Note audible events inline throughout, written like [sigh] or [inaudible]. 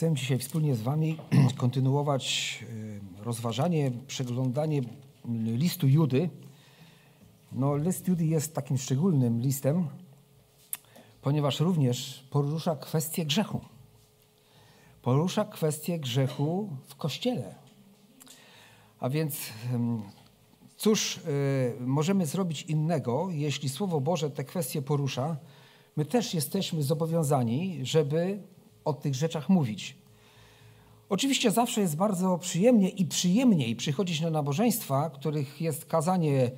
Chcę dzisiaj wspólnie z Wami [clears throat] kontynuować e, rozważanie, przeglądanie listu Judy. No, list Judy jest takim szczególnym listem, ponieważ również porusza kwestię grzechu. Porusza kwestię grzechu w Kościele. A więc cóż e, możemy zrobić innego, jeśli Słowo Boże te kwestie porusza? My też jesteśmy zobowiązani, żeby o tych rzeczach mówić. Oczywiście zawsze jest bardzo przyjemnie i przyjemniej przychodzić na nabożeństwa, których jest kazanie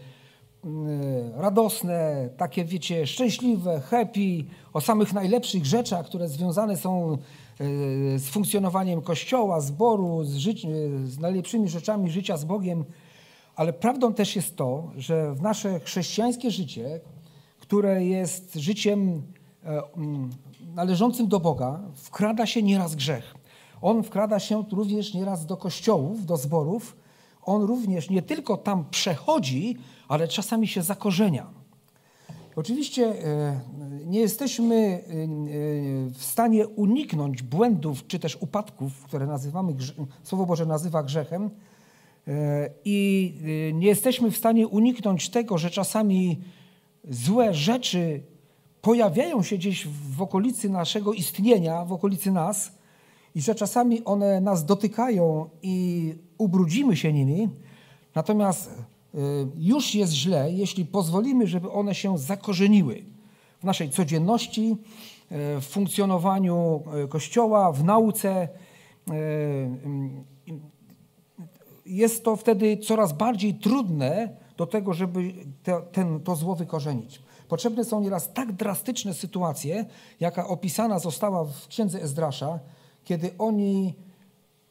mm, radosne, takie wiecie, szczęśliwe, happy, o samych najlepszych rzeczach, które związane są e, z funkcjonowaniem Kościoła, zboru, z, życi- z najlepszymi rzeczami życia z Bogiem. Ale prawdą też jest to, że w nasze chrześcijańskie życie, które jest życiem e, mm, należącym do Boga, wkrada się nieraz grzech. On wkrada się również nieraz do kościołów, do zborów. On również nie tylko tam przechodzi, ale czasami się zakorzenia. Oczywiście e, nie jesteśmy e, w stanie uniknąć błędów czy też upadków, które nazywamy, Słowo Boże nazywa grzechem. E, I nie jesteśmy w stanie uniknąć tego, że czasami złe rzeczy pojawiają się gdzieś w okolicy naszego istnienia, w okolicy nas i że czasami one nas dotykają i ubrudzimy się nimi, natomiast y, już jest źle, jeśli pozwolimy, żeby one się zakorzeniły w naszej codzienności, y, w funkcjonowaniu y, Kościoła, w nauce. Jest to wtedy coraz bardziej trudne do tego, żeby te, ten, to zło wykorzenić. Potrzebne są nieraz tak drastyczne sytuacje, jaka opisana została w księdze Ezdrasza, kiedy oni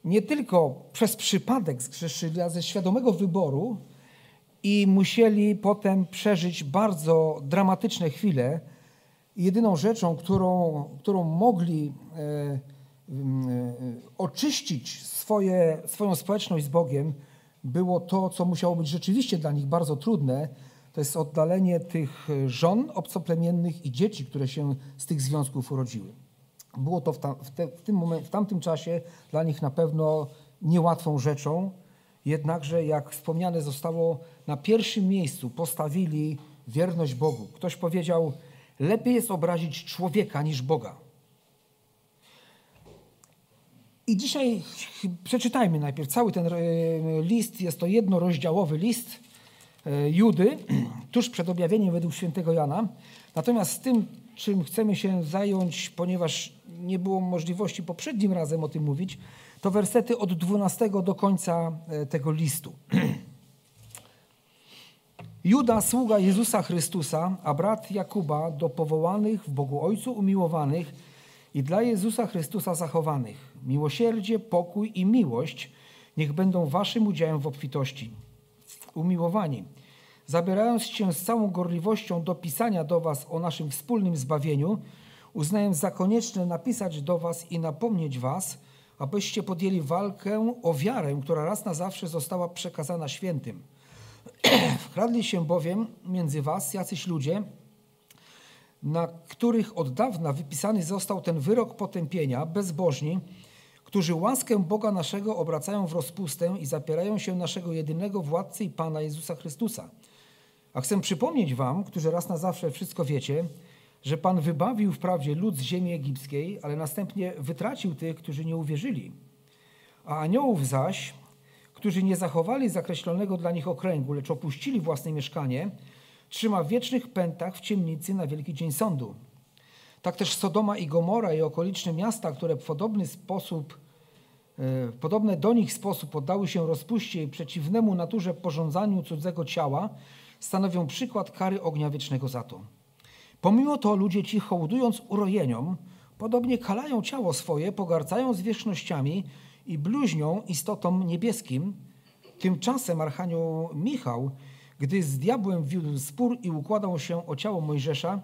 nie tylko przez przypadek zgrzeszyli, ale ze świadomego wyboru i musieli potem przeżyć bardzo dramatyczne chwile. Jedyną rzeczą, którą, którą mogli e, e, oczyścić swoje, swoją społeczność z Bogiem, było to, co musiało być rzeczywiście dla nich bardzo trudne, to jest oddalenie tych żon obcoplemiennych i dzieci, które się z tych związków urodziły. Było to w, w, te, w, tym moment, w tamtym czasie dla nich na pewno niełatwą rzeczą, jednakże jak wspomniane zostało, na pierwszym miejscu postawili wierność Bogu. Ktoś powiedział, lepiej jest obrazić człowieka niż Boga. I dzisiaj przeczytajmy najpierw cały ten e, list. Jest to jednorozdziałowy list E, Judy, [clears throat] tuż przed objawieniem według świętego Jana. Natomiast z tym, czym chcemy się zająć, ponieważ nie było możliwości poprzednim razem o tym mówić, to wersety od 12 do końca e, tego listu. [clears throat] Juda, sługa Jezusa Chrystusa, a brat Jakuba do powołanych w Bogu Ojcu umiłowanych i dla Jezusa Chrystusa zachowanych. Miłosierdzie, pokój i miłość niech będą waszym udziałem w obfitości umiłowani, zabierając się z całą gorliwością do pisania do Was o naszym wspólnym zbawieniu, uznaję za konieczne napisać do Was i napomnieć Was, abyście podjęli walkę o wiarę, która raz na zawsze została przekazana świętym. [clears throat] Wkradli się bowiem między Was jacyś ludzie, na których od dawna wypisany został ten wyrok potępienia, bezbożni, którzy łaskę Boga naszego obracają w rozpustę i zapierają się naszego jedynego władcy i Pana Jezusa Chrystusa. A chcę przypomnieć wam, którzy raz na zawsze wszystko wiecie, że Pan wybawił wprawdzie lud z ziemi egipskiej, ale następnie wytracił tych, którzy nie uwierzyli. A aniołów zaś, którzy nie zachowali zakreślonego dla nich okręgu, lecz opuścili własne mieszkanie, trzyma w wiecznych pętach w ciemnicy na wielki dzień sądu. Tak też Sodoma i Gomora i okoliczne miasta, które w podobny sposób, w e, podobny do nich sposób poddały się rozpuście i przeciwnemu naturze porządzaniu cudzego ciała, stanowią przykład kary ognia wiecznego za to. Pomimo to ludzie ci, hołdując urojeniom, podobnie kalają ciało swoje, pogarcają zwierzchnościami i bluźnią istotom niebieskim. Tymczasem Archanioł Michał, gdy z diabłem wiódł spór i układał się o ciało Mojżesza,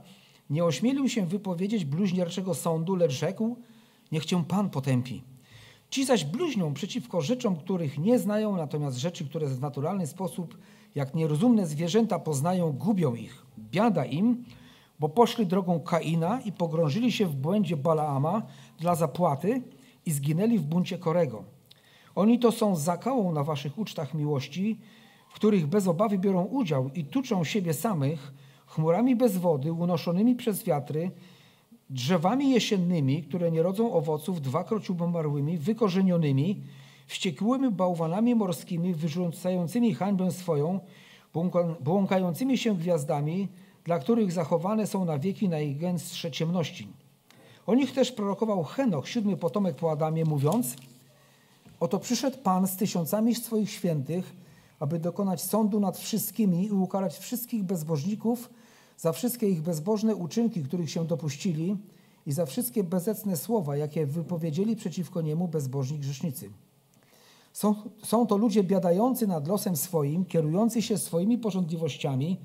nie ośmielił się wypowiedzieć bluźnierczego sądu, lecz rzekł, niech cię Pan potępi. Ci zaś bluźnią przeciwko rzeczom, których nie znają, natomiast rzeczy, które w naturalny sposób, jak nierozumne zwierzęta poznają, gubią ich. Biada im, bo poszli drogą Kaina i pogrążyli się w błędzie Balaama dla zapłaty i zginęli w buncie Korego. Oni to są zakałą na waszych ucztach miłości, w których bez obawy biorą udział i tuczą siebie samych chmurami bez wody, unoszonymi przez wiatry, drzewami jesiennymi, które nie rodzą owoców, dwakroć umarłymi, wykorzenionymi, wściekłymi bałwanami morskimi, wyrzucającymi hańbę swoją, błąkającymi się gwiazdami, dla których zachowane są na wieki najgęstsze ciemności. O nich też prorokował Henoch, siódmy potomek po Adamie, mówiąc Oto przyszedł Pan z tysiącami swoich świętych, aby dokonać sądu nad wszystkimi i ukarać wszystkich bezbożników za wszystkie ich bezbożne uczynki, których się dopuścili i za wszystkie bezecne słowa, jakie wypowiedzieli przeciwko niemu bezbożni grzesznicy. Są, są to ludzie biadający nad losem swoim, kierujący się swoimi porządliwościami.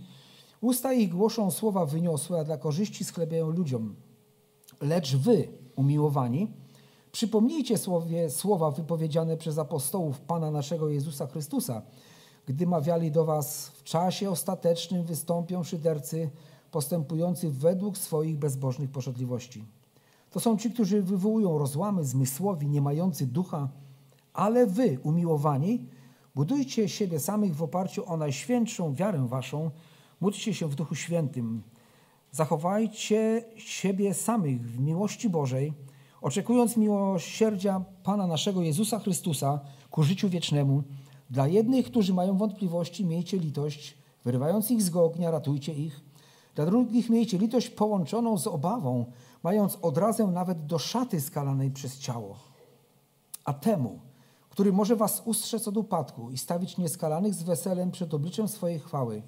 Usta ich głoszą słowa wyniosłe, a dla korzyści sklepiają ludziom. Lecz wy, umiłowani, przypomnijcie słowie, słowa wypowiedziane przez apostołów Pana naszego Jezusa Chrystusa, gdy mawiali do was w czasie ostatecznym wystąpią szydercy postępujący według swoich bezbożnych poszedliwości. To są ci, którzy wywołują rozłamy zmysłowi, nie mający ducha, ale wy, umiłowani, budujcie siebie samych w oparciu o najświętszą wiarę waszą, módlcie się w Duchu Świętym, zachowajcie siebie samych w miłości Bożej, oczekując miłosierdzia Pana naszego Jezusa Chrystusa ku życiu wiecznemu. Dla jednych, którzy mają wątpliwości, miejcie litość, wyrywając ich z ognia, ratujcie ich. Dla drugich miejcie litość połączoną z obawą, mając odrazę nawet do szaty skalanej przez ciało. A temu, który może was ustrzec od upadku i stawić nieskalanych z weselem przed obliczem swojej chwały,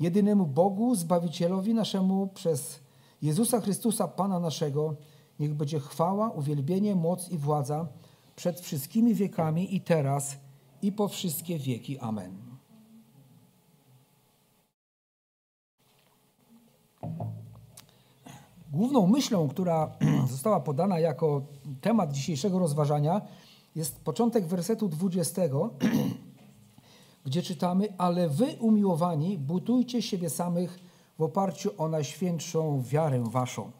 jedynemu Bogu, Zbawicielowi naszemu przez Jezusa Chrystusa, Pana naszego, niech będzie chwała, uwielbienie, moc i władza przed wszystkimi wiekami i teraz i po wszystkie wieki. Amen. Główną myślą, która [clears throat] została podana jako temat dzisiejszego rozważania, jest początek wersetu 20, [clears throat] gdzie czytamy: Ale wy, umiłowani, butujcie siebie samych w oparciu o najświętszą wiarę waszą.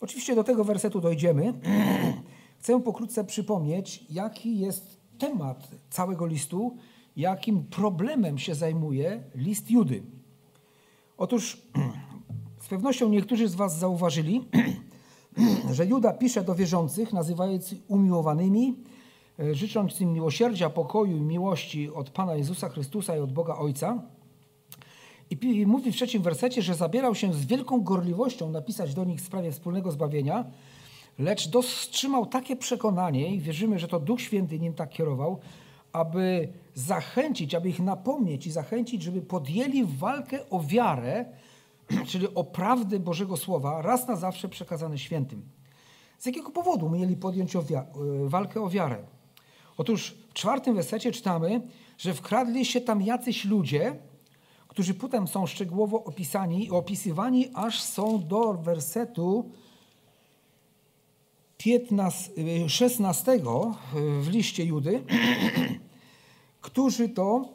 Oczywiście do tego wersetu dojdziemy. [clears throat] Chcę pokrótce przypomnieć, jaki jest temat całego listu, jakim problemem się zajmuje list Judy. Otóż [clears throat] z pewnością niektórzy z Was zauważyli, [clears throat] że Juda pisze do wierzących, nazywając umiłowanymi, e, życząc im miłosierdzia, pokoju i miłości od Pana Jezusa Chrystusa i od Boga Ojca. I mówi w trzecim wersecie, że zabierał się z wielką gorliwością napisać do nich w sprawie wspólnego zbawienia, lecz dostrzymał takie przekonanie i wierzymy, że to Duch Święty nim tak kierował, aby zachęcić, aby ich napomnieć i zachęcić, żeby podjęli walkę o wiarę, [clears throat] czyli o prawdę Bożego Słowa, raz na zawsze przekazane świętym. Z jakiego powodu mieli podjąć o e, walkę o wiarę? Otóż w czwartym wersecie czytamy, że wkradli się tam jacyś ludzie, którzy potem są szczegółowo opisani i opisywani, aż są do wersetu 15, 16 w liście Judy, [clears throat] którzy to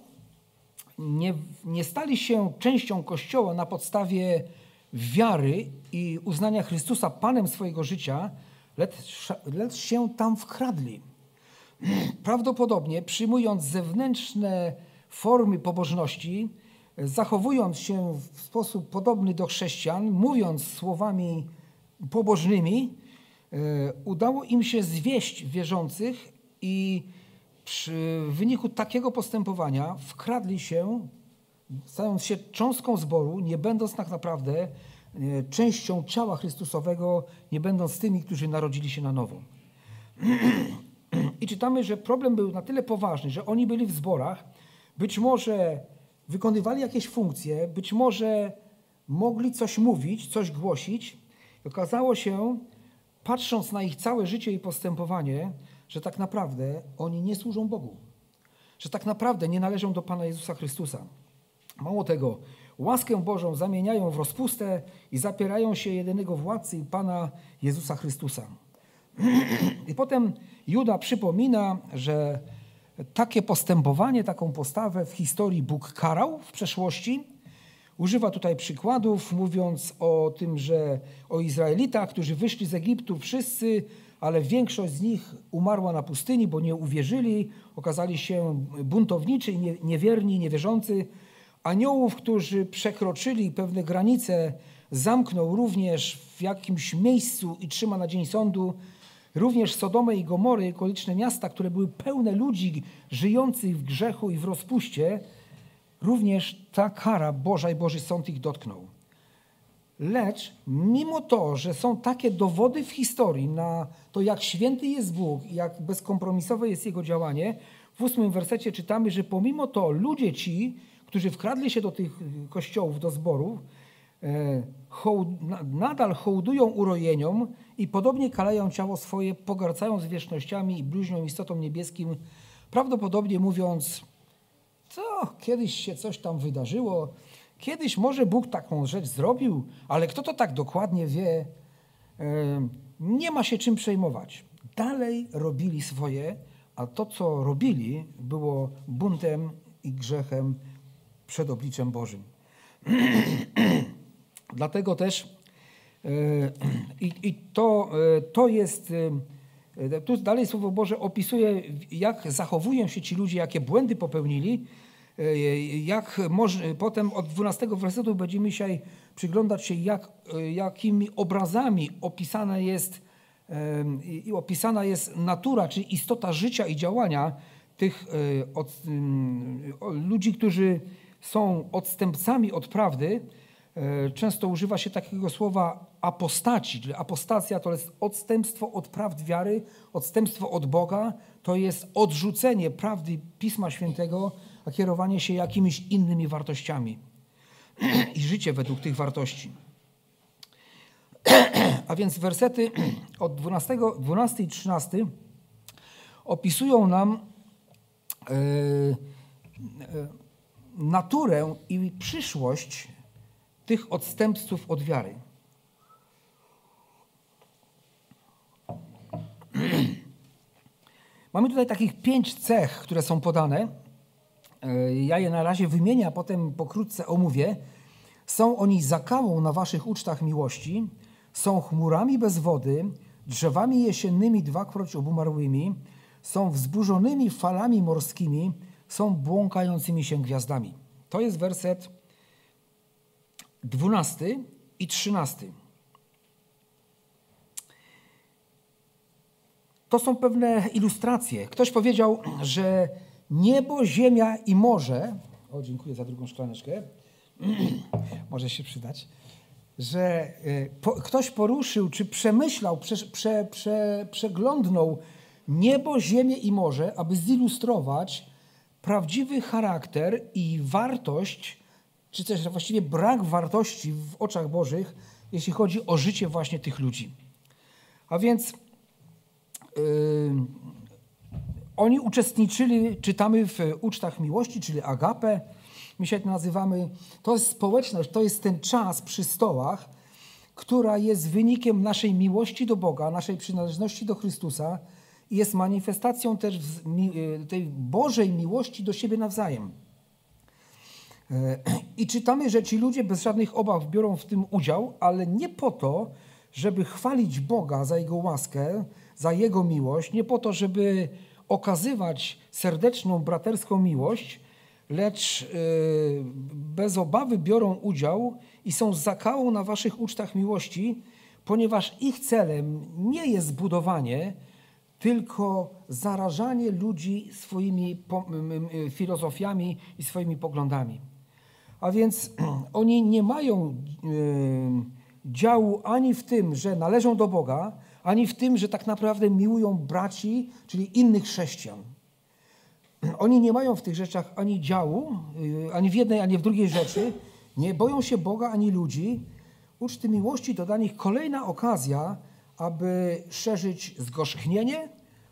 nie, nie stali się częścią Kościoła na podstawie wiary i uznania Chrystusa Panem swojego życia, lecz, lecz się tam wkradli. [clears throat] Prawdopodobnie przyjmując zewnętrzne formy pobożności, zachowując się w sposób podobny do chrześcijan, mówiąc słowami pobożnymi, e, udało im się zwieść wierzących i przy wyniku takiego postępowania wkradli się, stając się cząstką zboru, nie będąc tak naprawdę e, częścią ciała Chrystusowego, nie będąc tymi, którzy narodzili się na nowo. [clears throat] I czytamy, że problem był na tyle poważny, że oni byli w zborach, być może wykonywali jakieś funkcje, być może mogli coś mówić, coś głosić. Okazało się, patrząc na ich całe życie i postępowanie, że tak naprawdę oni nie służą Bogu. Że tak naprawdę nie należą do Pana Jezusa Chrystusa. Mało tego, łaskę Bożą zamieniają w rozpustę i zapierają się jedynego władcy i Pana Jezusa Chrystusa. [clears throat] I potem Juda przypomina, że takie postępowanie, taką postawę w historii Bóg karał w przeszłości. Używa tutaj przykładów, mówiąc o tym, że o Izraelitach, którzy wyszli z Egiptu, wszyscy ale większość z nich umarła na pustyni, bo nie uwierzyli, okazali się buntowniczy, niewierni, niewierzący. Aniołów, którzy przekroczyli pewne granice, zamknął również w jakimś miejscu i trzyma na dzień sądu. Również Sodomę i Gomory, okoliczne miasta, które były pełne ludzi żyjących w grzechu i w rozpuście, również ta kara Boża i Boży Sąd ich dotknął. Lecz mimo to, że są takie dowody w historii na to, jak święty jest Bóg i jak bezkompromisowe jest Jego działanie, w ósmym wersecie czytamy, że pomimo to ludzie ci, którzy wkradli się do tych kościołów, do zborów, e, nadal hołdują urojeniom i podobnie kalają ciało swoje, pogarcają zwierzchnościami i bluźnią istotą niebieskim, prawdopodobnie mówiąc, co kiedyś się coś tam wydarzyło, Kiedyś może Bóg taką rzecz zrobił, ale kto to tak dokładnie wie? Nie ma się czym przejmować. Dalej robili swoje, a to, co robili, było buntem i grzechem przed obliczem Bożym. [clears throat] Dlatego też e, [clears throat] i, i to, e, to jest. E, tu dalej Słowo Boże opisuje, jak zachowują się ci ludzie, jakie błędy popełnili, jak może, potem od 12 wersetu będziemy dzisiaj przyglądać się, jak, jakimi obrazami opisana jest, i opisana jest natura, czy istota życia i działania tych e, od, ludzi, którzy są odstępcami od prawdy. E, często używa się takiego słowa apostaci, czyli apostacja to jest odstępstwo od prawd wiary, odstępstwo od Boga, to jest odrzucenie prawdy Pisma Świętego, a kierowanie się jakimiś innymi wartościami [clears throat] i życie według tych wartości. [clears throat] A więc wersety [clears throat] od 12, 12 i 13 opisują nam e, e, naturę i przyszłość tych odstępców od wiary. Mamy tutaj takich pięć cech, które są podane. E, ja je na razie wymienię, a potem pokrótce omówię. Są oni zakałą na waszych ucztach miłości, są chmurami bez wody, drzewami jesiennymi dwakroć obumarłymi, są wzburzonymi falami morskimi, są błąkającymi się gwiazdami. To jest werset dwunasty i trzynasty. To są pewne ilustracje. Ktoś powiedział, że niebo, ziemia i morze, o dziękuję za drugą szklaneczkę, [clears throat] może się przydać, że e, po, ktoś poruszył, czy przemyślał, prze, prze, prze, przeglądnął niebo, ziemię i morze, aby zilustrować prawdziwy charakter i wartość, czy też właściwie brak wartości w oczach Bożych, jeśli chodzi o życie właśnie tych ludzi. A więc yy, oni uczestniczyli, czytamy w ucztach miłości, czyli agape, my się to nazywamy. To jest społeczność, to jest ten czas przy stołach, która jest wynikiem naszej miłości do Boga, naszej przynależności do Chrystusa i jest manifestacją też y, tej Bożej miłości do siebie nawzajem. E, [clears throat] I czytamy, że ci ludzie bez żadnych obaw biorą w tym udział, ale nie po to, żeby chwalić Boga za Jego łaskę, za Jego miłość, nie po to, żeby okazywać serdeczną, braterską miłość, lecz y, bez obawy biorą udział i są zakałą na waszych ucztach miłości, ponieważ ich celem nie jest budowanie, tylko zarażanie ludzi swoimi filozofiami i swoimi poglądami. A więc [clears throat] oni nie mają y, działu ani w tym, że należą do Boga, ani w tym, że tak naprawdę miłują braci, czyli innych chrześcijan. Oni nie mają w tych rzeczach ani działu, y, ani w jednej, ani w drugiej rzeczy. Nie boją się Boga ani ludzi. Uczty miłości to dla nich kolejna okazja, aby szerzyć zgorzchnienie,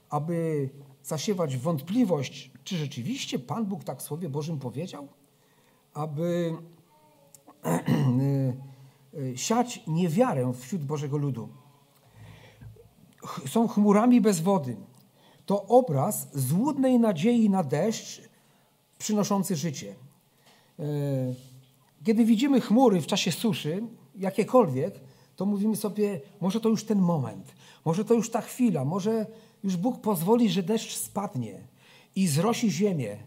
aby zasiewać wątpliwość, czy rzeczywiście Pan Bóg tak w Słowie Bożym powiedział, aby [clears throat] y, y, siać niewiarę wśród Bożego ludu. Są chmurami bez wody to obraz złudnej nadziei na deszcz przynoszący życie. E, kiedy widzimy chmury w czasie suszy, jakiekolwiek, to mówimy sobie, może to już ten moment, może to już ta chwila, może już Bóg pozwoli, że deszcz spadnie i zrosi ziemię.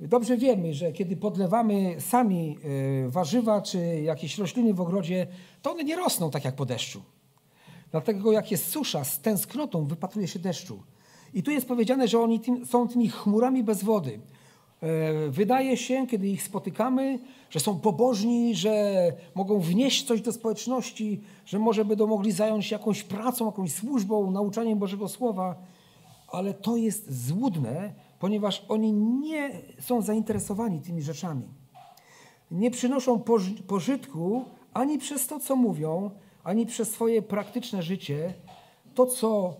Dobrze wiemy, że kiedy podlewamy sami e, warzywa czy jakieś rośliny w ogrodzie, to one nie rosną tak jak po deszczu. Dlatego jak jest susza, z tęsknotą wypatruje się deszczu. I tu jest powiedziane, że oni tym, są tymi chmurami bez wody. E, wydaje się, kiedy ich spotykamy, że są pobożni, że mogą wnieść coś do społeczności, że może będą mogli zająć się jakąś pracą, jakąś służbą, nauczaniem Bożego Słowa, ale to jest złudne, ponieważ oni nie są zainteresowani tymi rzeczami. Nie przynoszą pożytku ani przez to, co mówią, ani przez swoje praktyczne życie. To, co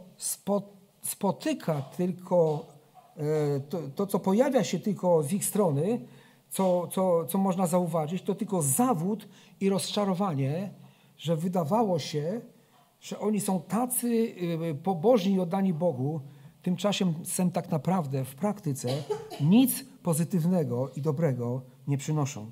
spotyka tylko E, to, to, co pojawia się tylko z ich strony, co, co, co można zauważyć, to tylko zawód i rozczarowanie, że wydawało się, że oni są tacy e, pobożni i oddani Bogu, tymczasem tak naprawdę w praktyce nic pozytywnego i dobrego nie przynoszą.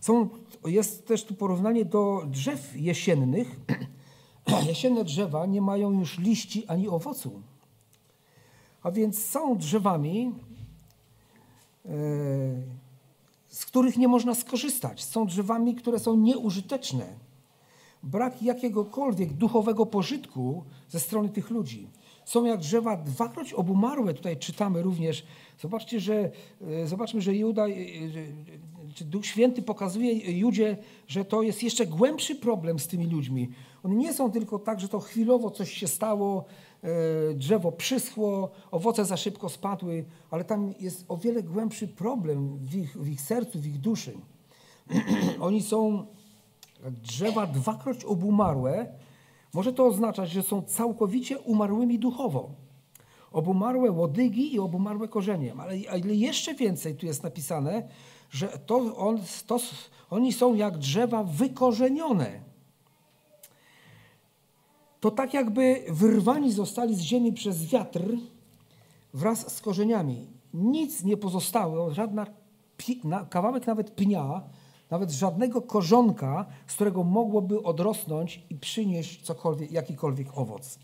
Są, jest też tu porównanie do drzew jesiennych. [clears throat] Jesienne drzewa nie mają już liści ani owocu. A więc są drzewami, e, z których nie można skorzystać. Są drzewami, które są nieużyteczne. Brak jakiegokolwiek duchowego pożytku ze strony tych ludzi. Są jak drzewa dwakroć obumarłe, tutaj czytamy również. Zobaczcie, że, e, zobaczmy, że Juda, e, czy Duch Święty pokazuje Judzie, że to jest jeszcze głębszy problem z tymi ludźmi. One nie są tylko tak, że to chwilowo coś się stało, E, drzewo przyschło, owoce za szybko spadły, ale tam jest o wiele głębszy problem w ich, w ich sercu, w ich duszy. [clears throat] Oni są drzewa dwakroć obumarłe. Może to oznaczać, że są całkowicie umarłymi duchowo. Obumarłe łodygi i obumarłe korzeniem. Ale, ale jeszcze więcej tu jest napisane, że to, on, to, oni są jak drzewa wykorzenione to tak jakby wyrwani zostali z ziemi przez wiatr wraz z korzeniami. Nic nie pozostało, żadna kawałek nawet pnia, nawet żadnego korzonka, z którego mogłoby odrosnąć i przynieść cokolwiek, jakikolwiek owoc.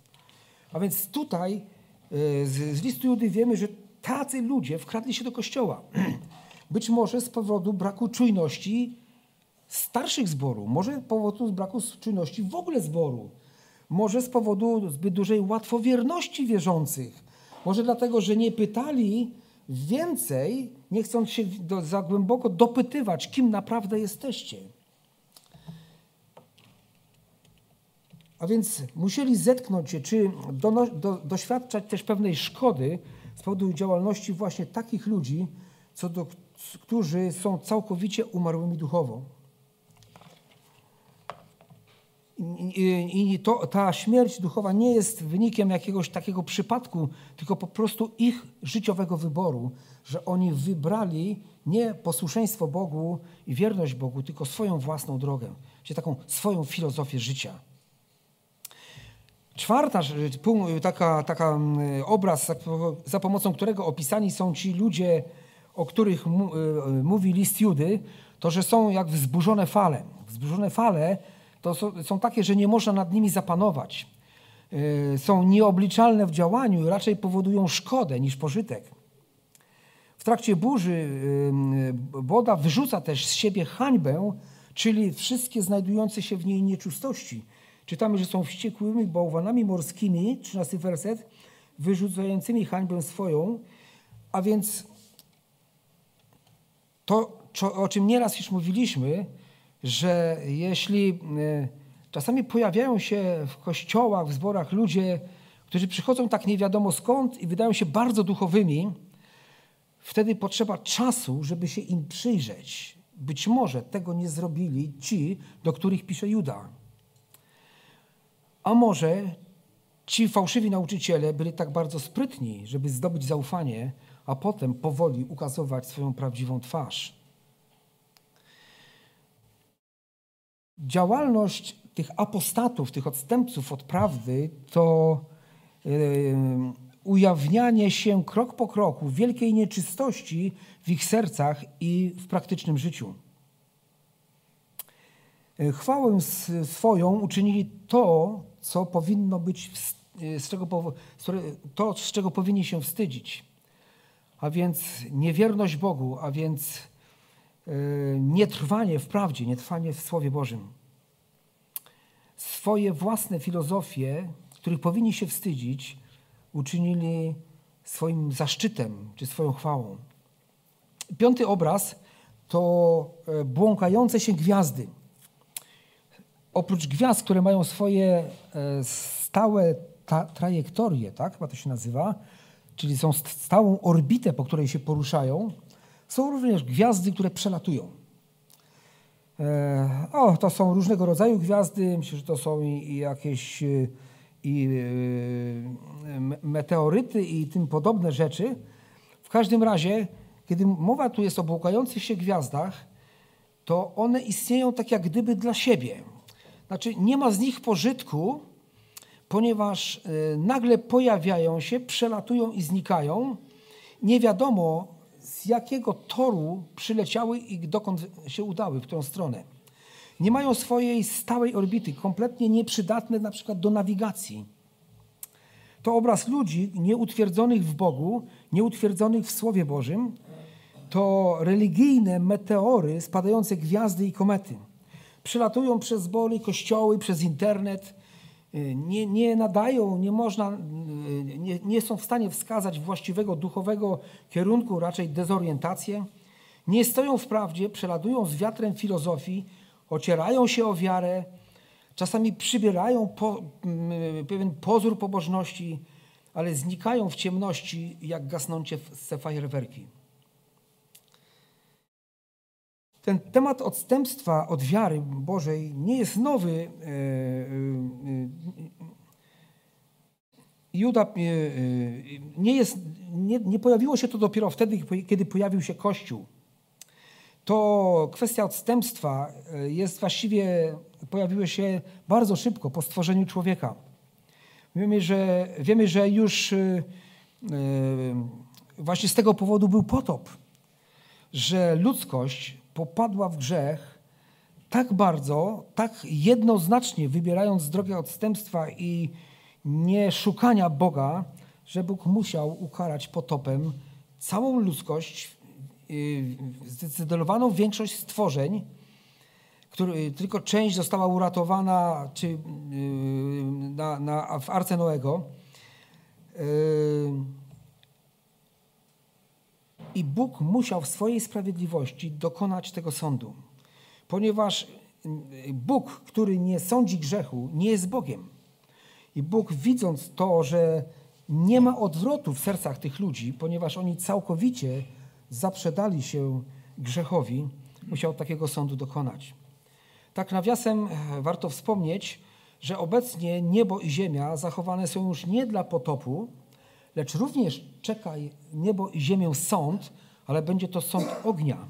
A więc tutaj e, z, z listu Judy wiemy, że tacy ludzie wkradli się do kościoła. [clears throat] Być może z powodu braku czujności starszych zboru, może z powodu braku czujności w ogóle zboru. Może z powodu zbyt dużej łatwowierności wierzących. Może dlatego, że nie pytali więcej, nie chcąc się do, za głęboko dopytywać, kim naprawdę jesteście. A więc musieli zetknąć się, czy do, do, doświadczać też pewnej szkody z powodu działalności właśnie takich ludzi, co do, którzy są całkowicie umarłymi duchowo. I to, ta śmierć duchowa nie jest wynikiem jakiegoś takiego przypadku, tylko po prostu ich życiowego wyboru, że oni wybrali nie posłuszeństwo Bogu i wierność Bogu, tylko swoją własną drogę, czyli taką swoją filozofię życia. Czwarta taka, taka obraz, za pomocą którego opisani są ci ludzie, o których y, mówi list Judy, to że są jak wzburzone fale. Wzburzone fale to są, takie, że nie można nad nimi zapanować. E, są nieobliczalne w działaniu i raczej powodują szkodę niż pożytek. W trakcie burzy woda wyrzuca też z siebie hańbę, czyli wszystkie znajdujące się w niej nieczystości. Czytamy, że są wściekłymi bałwanami morskimi, 13 werset, wyrzucającymi hańbę swoją, a więc to, o czym nieraz już mówiliśmy, że jeśli e, czasami pojawiają się w kościołach, w zborach ludzie, którzy przychodzą tak nie wiadomo skąd i wydają się bardzo duchowymi, wtedy potrzeba czasu, żeby się im przyjrzeć. Być może tego nie zrobili ci, do których pisze Juda. A może ci fałszywi nauczyciele byli tak bardzo sprytni, żeby zdobyć zaufanie, a potem powoli ukazywać swoją prawdziwą twarz. Działalność tych apostatów, tych odstępców od prawdy to ujawnianie się krok po kroku wielkiej nieczystości w ich sercach i w praktycznym życiu. E, chwałę swoją uczynili to, co powinno być, z czego, to, z czego powinni się wstydzić. A więc niewierność Bogu, a więc nietrwanie w prawdzie, nietrwanie w Słowie Bożym. Swoje własne filozofie, których powinni się wstydzić, uczynili swoim zaszczytem czy swoją chwałą. Piąty obraz to e, błąkające się gwiazdy. Oprócz gwiazd, które mają swoje e, stałe ta, trajektorie, tak chyba to się nazywa, czyli są stałą orbitę, po której się poruszają, są również gwiazdy, które przelatują. E, o, to są różnego rodzaju gwiazdy. Myślę, że to są i, jakieś i meteoryty i tym podobne rzeczy. W każdym razie, kiedy mowa tu jest o błąkających się gwiazdach, to one istnieją tak jak gdyby dla siebie. Znaczy nie ma z nich pożytku, ponieważ e, nagle pojawiają się, przelatują i znikają. Nie wiadomo z jakiego toru przyleciały i dokąd się udały, w którą stronę. Nie mają swojej stałej orbity, kompletnie nieprzydatne na przykład do nawigacji. To obraz ludzi nieutwierdzonych w Bogu, nieutwierdzonych w Słowie Bożym. To religijne meteory, spadające gwiazdy i komety. Przelatują przez zbory, kościoły, przez internet. Nie, nie nadają, nie można, nie, nie są w stanie wskazać właściwego duchowego kierunku, raczej dezorientację. Nie stoją w prawdzie, przelatują z wiatrem filozofii, ocierają się o wiarę, czasami przybierają po, pewien pozór pobożności, ale znikają w ciemności jak gasnące fajerwerki. Ten temat odstępstwa od wiary Bożej nie jest nowy. E, e, e, Juda nie, jest, nie, nie pojawiło się to dopiero wtedy, kiedy pojawił się Kościół to kwestia odstępstwa jest właściwie, pojawiła się bardzo szybko po stworzeniu człowieka. Wiemy, że, wiemy, że już właśnie z tego powodu był potop, że ludzkość popadła w grzech tak bardzo, tak jednoznacznie wybierając drogę odstępstwa i nie szukania Boga, że Bóg musiał ukarać potopem całą ludzkość Y, zdecydowaną większość stworzeń, który, tylko część została uratowana czy, y, na, na, w Arce Noego. Y, I Bóg musiał w swojej sprawiedliwości dokonać tego sądu, ponieważ Bóg, który nie sądzi grzechu, nie jest Bogiem. I Bóg, widząc to, że nie ma odwrotu w sercach tych ludzi, ponieważ oni całkowicie zaprzedali się grzechowi, musiał takiego sądu dokonać. Tak nawiasem e, warto wspomnieć, że obecnie niebo i ziemia zachowane są już nie dla potopu, lecz również czeka niebo i ziemię sąd, ale będzie to sąd ognia.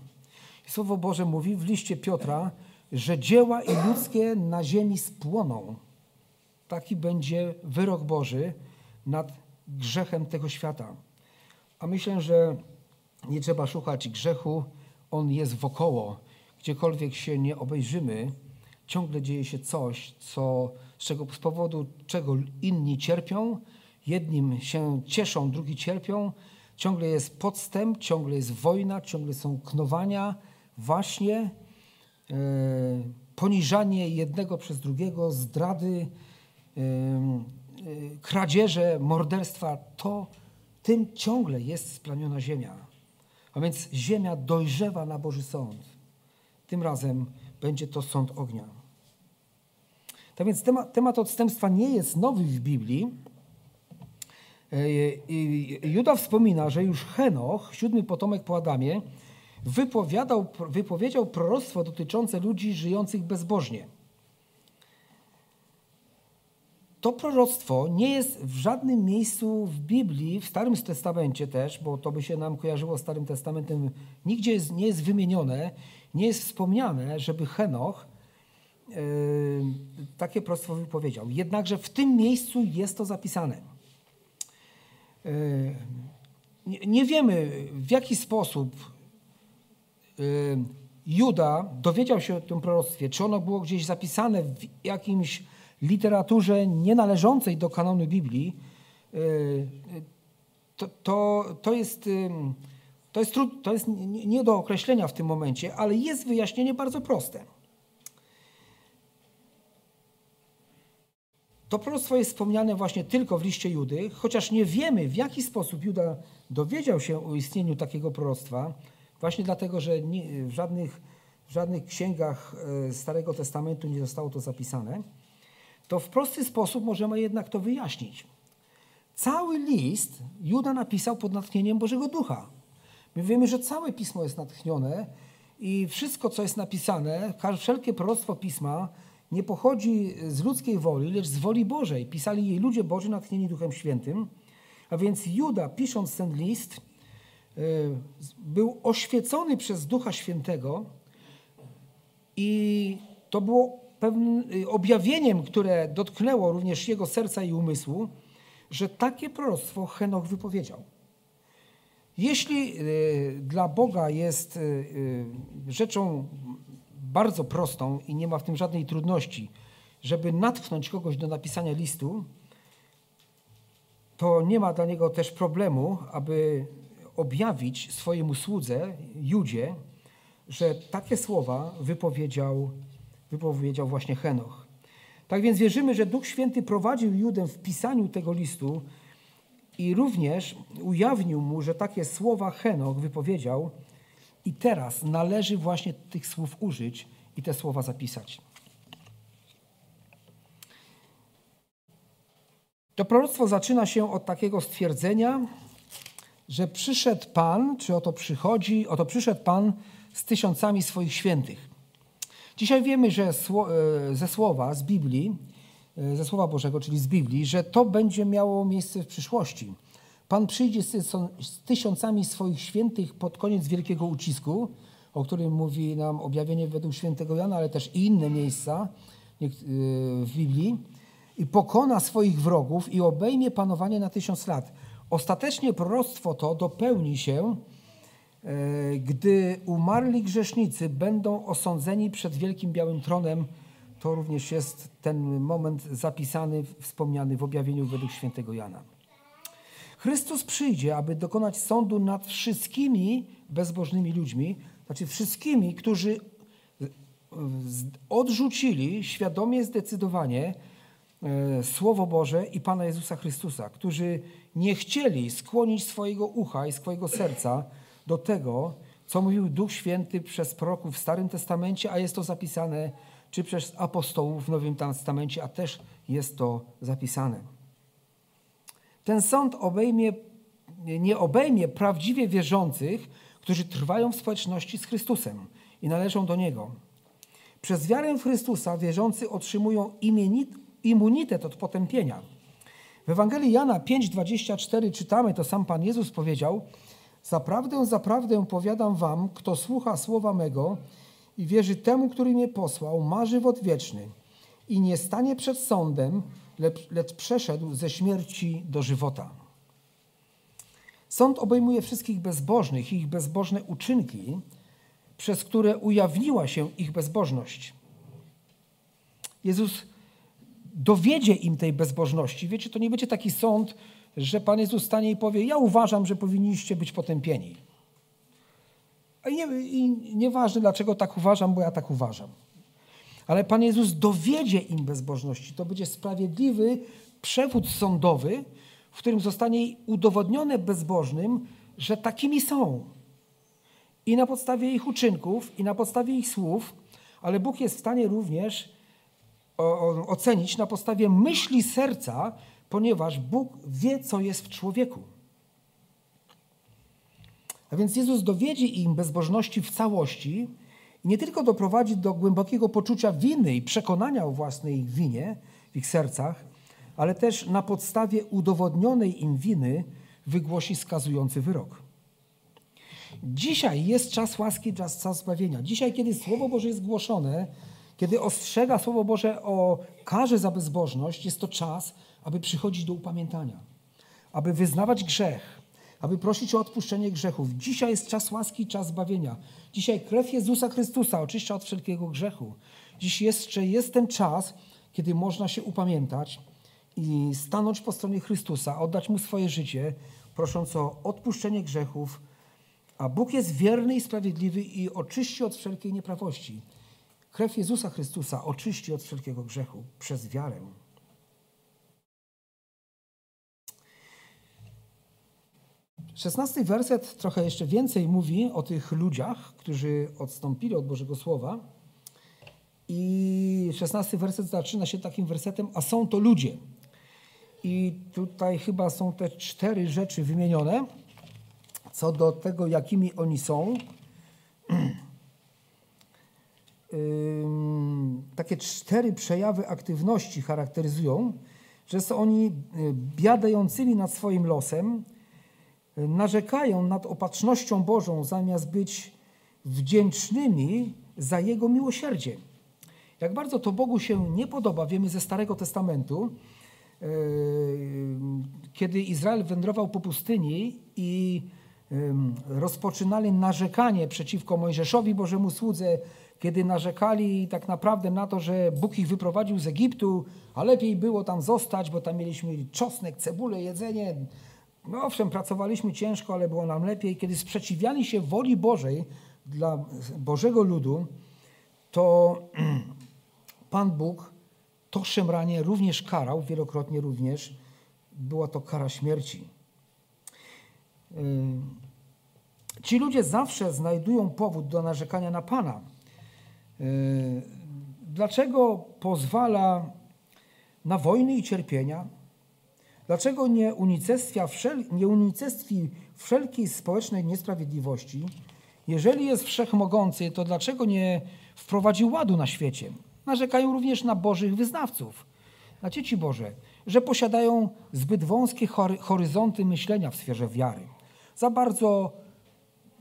I Słowo Boże mówi w liście Piotra, że dzieła i ludzkie na ziemi spłoną. Taki będzie wyrok Boży nad grzechem tego świata. A myślę, że nie trzeba szukać grzechu, on jest wokoło. Gdziekolwiek się nie obejrzymy, ciągle dzieje się coś, co, z, czego, z powodu czego inni cierpią, jednym się cieszą, drugi cierpią. Ciągle jest podstęp, ciągle jest wojna, ciągle są knowania, właśnie e, poniżanie jednego przez drugiego, zdrady, e, e, kradzieże, morderstwa. To tym ciągle jest splamiona ziemia. A więc ziemia dojrzewa na Boży sąd. Tym razem będzie to sąd ognia. Tak więc temat, temat odstępstwa nie jest nowy w Biblii. E, Juda wspomina, że już Henoch, siódmy potomek po Adamie, wypowiadał, wypowiedział proroctwo dotyczące ludzi żyjących bezbożnie. To proroctwo nie jest w żadnym miejscu w Biblii, w Starym Testamencie też, bo to by się nam kojarzyło z Starym Testamentem, nigdzie jest, nie jest wymienione, nie jest wspomniane, żeby Henoch yy, takie proroctwo wypowiedział. Jednakże w tym miejscu jest to zapisane. Yy, nie, wiemy, w jaki sposób yy, Juda dowiedział się o tym proroctwie, czy ono było gdzieś zapisane w jakimś literaturze nienależącej do kanonu Biblii, y, to, to, to jest, to jest, to jest nie do określenia w tym momencie, ale jest wyjaśnienie bardzo proste. To proroctwo jest wspomniane właśnie tylko w liście Judy, chociaż nie wiemy, w jaki sposób Juda dowiedział się o istnieniu takiego proroctwa, właśnie dlatego, że w, żadnych, w żadnych księgach e, Starego Testamentu nie zostało to zapisane, to w prosty sposób możemy jednak to wyjaśnić. Cały list Juda napisał pod natchnieniem Bożego Ducha. My wiemy, że całe pismo jest natchnione i wszystko, co jest napisane, wszelkie proroctwo pisma nie pochodzi z ludzkiej woli, lecz z woli Bożej. Pisali jej ludzie Boży natchnieni Duchem Świętym. A więc Juda, pisząc ten list, e, był oświecony przez Ducha Świętego i to było pewnym y, objawieniem, które dotknęło również jego serca i umysłu, że takie proroctwo Henoch wypowiedział. Jeśli y, dla Boga jest rzeczą bardzo prostą i nie ma w tym żadnej trudności, żeby natchnąć kogoś do napisania listu, to nie ma dla niego też problemu, aby objawić swojemu słudze, Judzie, że takie słowa wypowiedział, wypowiedział właśnie Henoch. Tak więc wierzymy, że Duch Święty prowadził Judę w pisaniu tego listu i również ujawnił mu, że takie słowa Henoch wypowiedział i teraz należy właśnie tych słów użyć i te słowa zapisać. To proroctwo zaczyna się od takiego stwierdzenia, że przyszedł Pan, czy oto przychodzi, oto przyszedł Pan z tysiącami swoich świętych. Dzisiaj wiemy, że e, ze słowa, z Biblii, e, ze Słowa Bożego, czyli z Biblii, że to będzie miało miejsce w przyszłości. Pan przyjdzie z tysiącami swoich świętych pod koniec wielkiego ucisku, o którym mówi nam objawienie według świętego Jana, ale też i inne miejsca e, w Biblii, i pokona swoich wrogów i obejmie panowanie na tysiąc lat. Ostatecznie proroctwo to dopełni się E, gdy umarli grzesznicy będą osądzeni przed wielkim białym tronem, to również jest ten moment zapisany, wspomniany w objawieniu według świętego Jana. Chrystus przyjdzie, aby dokonać sądu nad wszystkimi bezbożnymi ludźmi, znaczy wszystkimi, którzy odrzucili świadomie, zdecydowanie e, Słowo Boże i Pana Jezusa Chrystusa, którzy nie chcieli skłonić swojego ucha i swojego serca do tego, co mówił Duch Święty przez proroków w Starym Testamencie, a jest to zapisane czy przez apostołów w Nowym Testamencie, a też jest to zapisane. Ten sąd obejmie, nie obejmie prawdziwie wierzących, którzy trwają w społeczności z Chrystusem i należą do Niego. Przez wiarę w Chrystusa wierzący otrzymują immunitet od potępienia. W Ewangelii Jana 5,24 czytamy, to sam Pan Jezus powiedział – Zaprawdę, zaprawdę powiadam wam, kto słucha słowa mego i wierzy temu, który mnie posłał, ma żywot wieczny i nie stanie przed sądem, lecz, przeszedł ze śmierci do żywota. Sąd obejmuje wszystkich bezbożnych i ich bezbożne uczynki, przez które ujawniła się ich bezbożność. Jezus dowiedzie im tej bezbożności. Wiecie, to nie będzie taki sąd, że Pan Jezus stanie i powie: Ja uważam, że powinniście być potępieni. I, nie, I nieważne, dlaczego tak uważam, bo ja tak uważam. Ale Pan Jezus dowiedzie im bezbożności. To będzie sprawiedliwy przewód sądowy, w którym zostanie udowodnione bezbożnym, że takimi są. I na podstawie ich uczynków, i na podstawie ich słów, ale Bóg jest w stanie również ocenić na podstawie myśli serca, ponieważ Bóg wie, co jest w człowieku. A więc Jezus dowiedzie im bezbożności w całości nie tylko doprowadzi do głębokiego poczucia winy i przekonania o własnej winie w ich sercach, ale też na podstawie udowodnionej im winy wygłosi skazujący wyrok. Dzisiaj jest czas łaski, czas zbawienia. Dzisiaj, kiedy Słowo Boże jest głoszone, kiedy ostrzega Słowo Boże o karze za bezbożność, jest to czas, aby przychodzić do upamiętania, aby wyznawać grzech, aby prosić o odpuszczenie grzechów. Dzisiaj jest czas łaski, czas zbawienia. Dzisiaj krew Jezusa Chrystusa oczyszcza od wszelkiego grzechu. Dziś jeszcze jest ten czas, kiedy można się upamiętać i stanąć po stronie Chrystusa, oddać Mu swoje życie, prosząc o odpuszczenie grzechów, a Bóg jest wierny i sprawiedliwy i oczyści od wszelkiej nieprawości. Krew Jezusa Chrystusa oczyści od wszelkiego grzechu przez wiarę. Szesnasty werset trochę jeszcze więcej mówi o tych ludziach, którzy odstąpili od Bożego Słowa. I szesnasty werset zaczyna się takim wersetem, a są to ludzie. I tutaj chyba są te cztery rzeczy wymienione co do tego, jakimi oni są. [clears throat] Takie cztery przejawy aktywności charakteryzują, że są oni y, biadającymi nad swoim losem, narzekają nad opatrznością Bożą, zamiast być wdzięcznymi za Jego miłosierdzie. Jak bardzo to Bogu się nie podoba, wiemy ze Starego Testamentu, y, kiedy Izrael wędrował po pustyni i rozpoczynali narzekanie przeciwko Mojżeszowi, Bożemu słudze, kiedy narzekali tak naprawdę na to, że Bóg ich wyprowadził z Egiptu, a lepiej było tam zostać, bo tam mieliśmy czosnek, cebulę, jedzenie. No owszem, pracowaliśmy ciężko, ale było nam lepiej. Kiedy sprzeciwiali się woli Bożej dla Bożego ludu, to [clears throat] Pan Bóg to szemranie również karał, wielokrotnie również. Była to kara śmierci. Ci ludzie zawsze znajdują powód do narzekania na Pana. Dlaczego pozwala na wojny i cierpienia? Dlaczego nie wszel nie unicestwi wszelkiej społecznej niesprawiedliwości? Jeżeli jest wszechmogący, to dlaczego nie wprowadził ładu na świecie? Narzekają również na bożych wyznawców, na dzieci Boże, że posiadają zbyt wąskie horyzonty myślenia w sferze wiary za bardzo,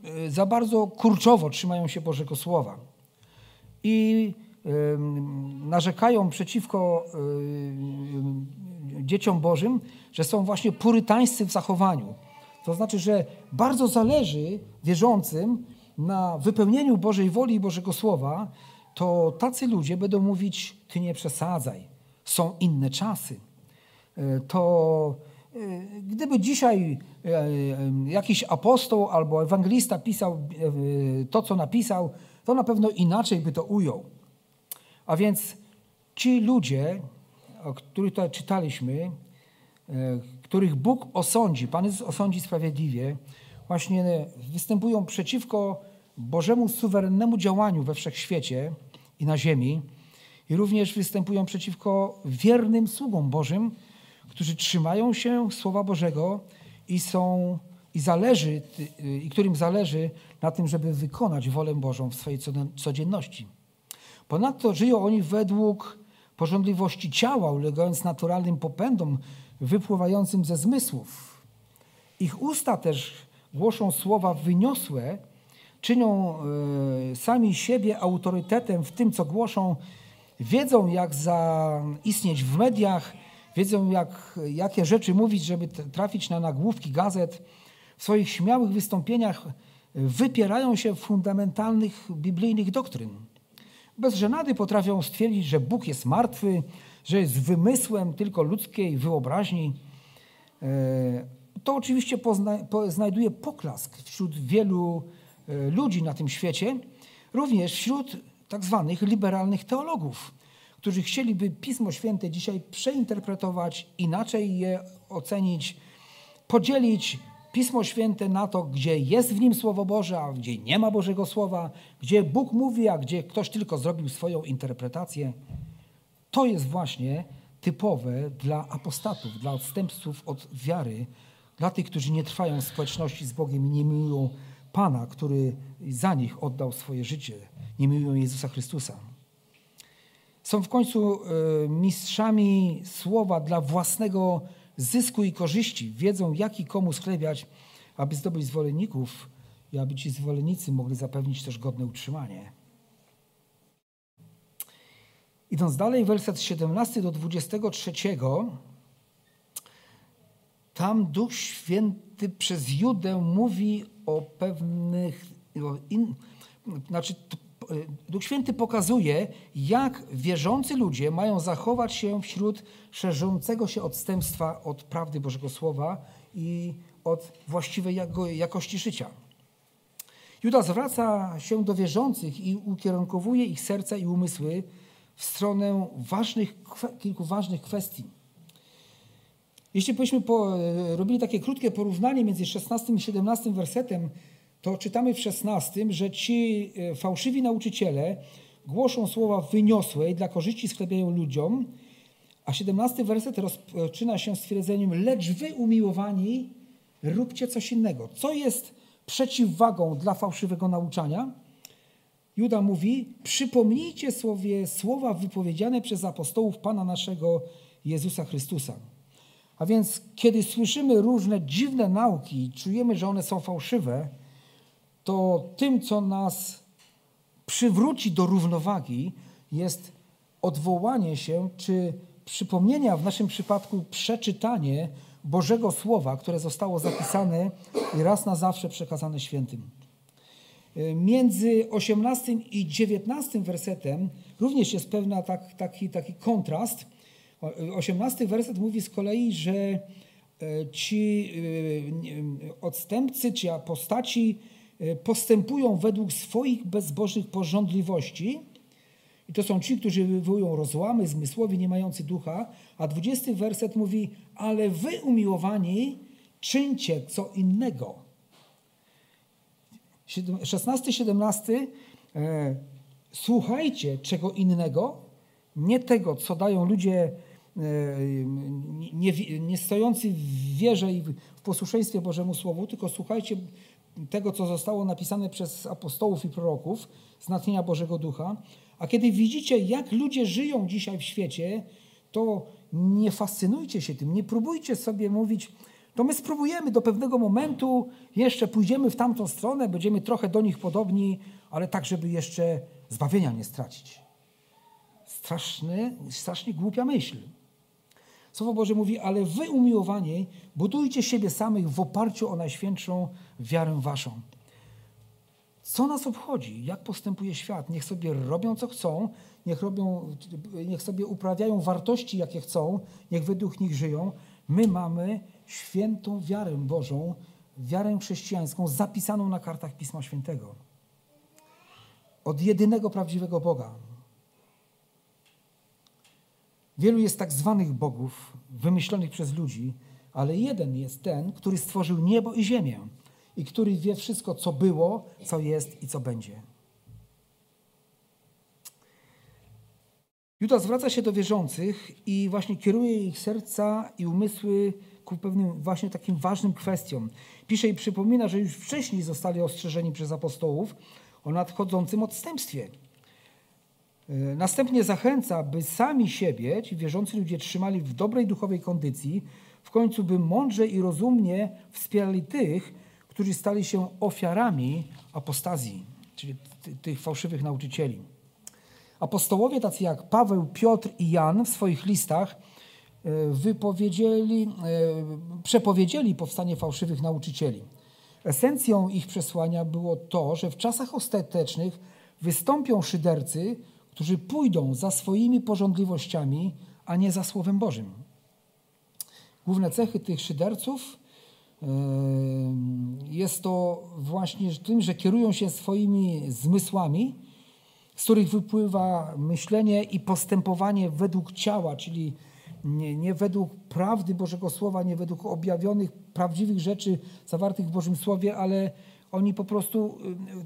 e, za bardzo kurczowo trzymają się Bożego Słowa i narzekają przeciwko dzieciom Bożym, że są właśnie purytańscy w zachowaniu. To znaczy, że bardzo zależy wierzącym na wypełnieniu Bożej woli i Bożego Słowa, to tacy ludzie będą mówić: Ty nie przesadzaj, są inne czasy. E, to Y, gdyby dzisiaj y, jakiś apostoł albo ewangelista pisał to, co napisał, to na pewno inaczej by to ujął. A więc ci ludzie, o których tutaj czytaliśmy, których Bóg osądzi, Pan osądzi sprawiedliwie, właśnie występują przeciwko Bożemu suwerennemu działaniu we wszechświecie i na ziemi i również występują przeciwko wiernym sługom Bożym, którzy trzymają się Słowa Bożego i są i zależy, i którym zależy na tym, żeby wykonać wolę Bożą w swojej codzienności. Ponadto żyją oni według porządliwości ciała, ulegając naturalnym popędom wypływającym ze zmysłów. Ich usta też głoszą słowa wyniosłe, czynią e, sami siebie autorytetem w tym, co głoszą, wiedzą, jak zaistnieć w mediach, wiedzą jak, jakie rzeczy mówić, żeby trafić na nagłówki gazet. W swoich śmiałych wystąpieniach wypierają się fundamentalnych biblijnych doktryn. Bez żenady potrafią stwierdzić, że Bóg jest martwy, że jest wymysłem tylko ludzkiej wyobraźni. E, to oczywiście znajduje poklask wśród wielu e, ludzi na tym świecie, również wśród tak zwanych liberalnych teologów, którzy chcieliby Pismo Święte dzisiaj przeinterpretować, inaczej je ocenić, podzielić Pismo Święte na to, gdzie jest w nim Słowo Boże, a gdzie nie ma Bożego Słowa, gdzie Bóg mówi, a gdzie ktoś tylko zrobił swoją interpretację. To jest właśnie typowe dla apostatów, dla odstępców od wiary, dla tych, którzy nie trwają w społeczności z Bogiem i nie miłują Pana, który za nich oddał swoje życie, nie miłują Jezusa Chrystusa. Są w końcu e, mistrzami słowa dla własnego zysku i korzyści. Wiedzą, jak i komu sklepiać, aby zdobyć zwolenników i aby ci zwolennicy mogli zapewnić też godne utrzymanie. Idąc dalej, werset 17 do 23 tam Duch Święty przez Judę mówi o pewnych, o in, znaczy Duch Święty pokazuje, jak wierzący ludzie mają zachować się wśród szerzącego się odstępstwa od prawdy Bożego Słowa i od właściwej jakości życia. Juda zwraca się do wierzących i ukierunkowuje ich serca i umysły w stronę ważnych, kilku ważnych kwestii. Jeśli byśmy po, robili takie krótkie porównanie między 16 i 17 wersetem, to czytamy w 16, że ci e, fałszywi nauczyciele głoszą słowa wyniosłe i dla korzyści sklepiają ludziom, a 17 werset rozpoczyna się stwierdzeniem, lecz wy umiłowani, róbcie coś innego. Co jest przeciwwagą dla fałszywego nauczania? Juda mówi, przypomnijcie sobie słowa wypowiedziane przez apostołów Pana naszego Jezusa Chrystusa. A więc kiedy słyszymy różne dziwne nauki, czujemy, że one są fałszywe, to tym, co nas przywróci do równowagi, jest odwołanie się, czy przypomnienia, w naszym przypadku przeczytanie Bożego Słowa, które zostało zapisane i raz na zawsze przekazane świętym. Między 18 i 19 wersetem również jest pewna tak, taki, taki kontrast. 18 werset mówi z kolei, że e, ci e, odstępcy, czy apostaci postępują według swoich bezbożnych porządliwości. I to są ci, którzy wywołują rozłamy, zmysłowi, nie mający ducha. A dwudziesty werset mówi, ale wy umiłowani, czyńcie co innego. 16-17 e, słuchajcie czego innego, nie tego, co dają ludzie e, nie, nie stojący w wierze i w posłuszeństwie Bożemu Słowu, tylko słuchajcie tego, co zostało napisane przez apostołów i proroków z natchnienia Bożego Ducha. A kiedy widzicie, jak ludzie żyją dzisiaj w świecie, to nie fascynujcie się tym, nie próbujcie sobie mówić, to my spróbujemy do pewnego momentu, jeszcze pójdziemy w tamtą stronę, będziemy trochę do nich podobni, ale tak, żeby jeszcze zbawienia nie stracić. Straszny, strasznie głupia myśl. Słowo Boże mówi, ale wy umiłowani budujcie siebie samych w oparciu o najświętszą wiarę waszą. Co nas obchodzi? Jak postępuje świat? Niech sobie robią, co chcą, niech, robią, niech sobie uprawiają wartości, jakie chcą, niech według nich żyją. My mamy świętą wiarę Bożą, wiarę chrześcijańską zapisaną na kartach Pisma Świętego. Od jedynego prawdziwego Boga, Wielu jest tak zwanych bogów, wymyślonych przez ludzi, ale jeden jest ten, który stworzył niebo i ziemię i który wie wszystko, co było, co jest i co będzie. Juda zwraca się do wierzących i właśnie kieruje ich serca i umysły ku pewnym właśnie takim ważnym kwestiom. Pisze i przypomina, że już wcześniej zostali ostrzeżeni przez apostołów o nadchodzącym odstępstwie następnie zachęca, by sami siebie, ci wierzący ludzie, trzymali w dobrej duchowej kondycji, w końcu by mądrze i rozumnie wspierali tych, którzy stali się ofiarami apostazji, czyli tych fałszywych nauczycieli. Apostołowie, tacy jak Paweł, Piotr i Jan w swoich listach e, wypowiedzieli, e, przepowiedzieli powstanie fałszywych nauczycieli. Esencją ich przesłania było to, że w czasach ostatecznych wystąpią szydercy, którzy pójdą za swoimi porządliwościami, a nie za Słowem Bożym. Główne cechy tych szyderców jest to właśnie tym, że kierują się swoimi zmysłami, z których wypływa myślenie i postępowanie według ciała, czyli nie, nie, według prawdy Bożego Słowa, nie według objawionych, prawdziwych rzeczy zawartych w Bożym Słowie, ale oni po prostu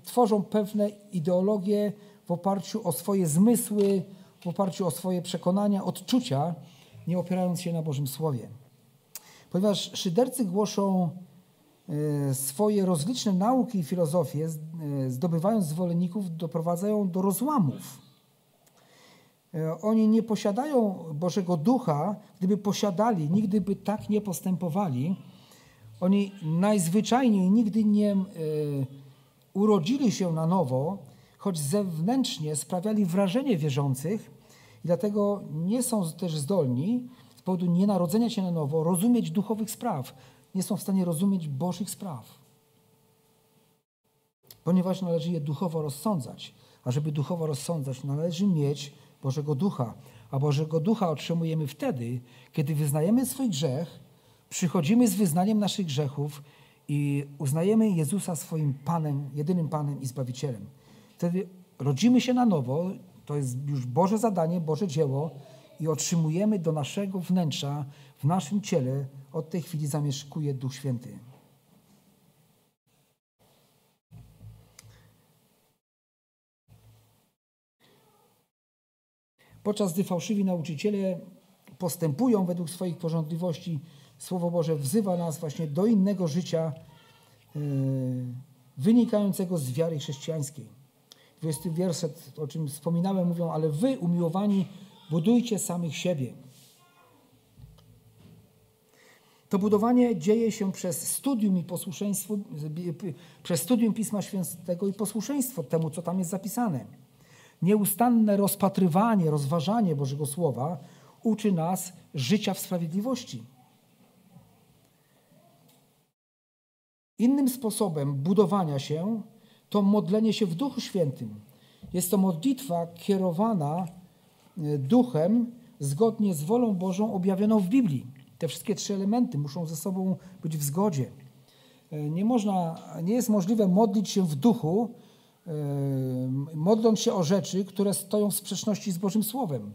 tworzą pewne ideologie, w oparciu o swoje zmysły, w oparciu o swoje przekonania, odczucia, nie opierając się na Bożym Słowie. Ponieważ szydercy głoszą e, swoje rozliczne nauki i filozofie, e, zdobywając zwolenników, doprowadzają do rozłamów. E, oni nie posiadają Bożego Ducha. Gdyby posiadali, nigdy by tak nie postępowali. Oni najzwyczajniej nigdy nie urodzili się na nowo, choć zewnętrznie sprawiali wrażenie wierzących i dlatego nie są też zdolni powodu nienarodzenia się na nowo rozumieć duchowych spraw. Nie są w stanie rozumieć Bożych spraw. Ponieważ należy je duchowo rozsądzać. A żeby duchowo rozsądzać, należy mieć Bożego Ducha. A Bożego Ducha otrzymujemy wtedy, kiedy wyznajemy swój grzech, przychodzimy z wyznaniem naszych grzechów i uznajemy Jezusa swoim Panem, jedynym Panem i Zbawicielem. Wtedy rodzimy się na nowo, to jest już Boże zadanie, Boże dzieło i otrzymujemy do naszego wnętrza, w naszym ciele, od tej chwili zamieszkuje Duch Święty. Podczas gdy fałszywi nauczyciele postępują według swoich porządliwości, Słowo Boże wzywa nas właśnie do innego życia yy, wynikającego z wiary chrześcijańskiej. 20 werset, o czym wspominałem, mówią, ale wy, umiłowani, budujcie samych siebie. To budowanie dzieje się przez studium i posłuszeństwo, przez studium Pisma Świętego i posłuszeństwo temu, co tam jest zapisane. Nieustanne rozpatrywanie, rozważanie Bożego Słowa uczy nas życia w sprawiedliwości. Innym sposobem budowania się to modlenie się w Duchu Świętym. Jest to modlitwa kierowana e, duchem zgodnie z wolą Bożą objawioną w Biblii. Te wszystkie trzy elementy muszą ze sobą być w zgodzie. E, nie można, nie jest możliwe modlić się w duchu, e, modląc się o rzeczy, które stoją w sprzeczności z Bożym Słowem.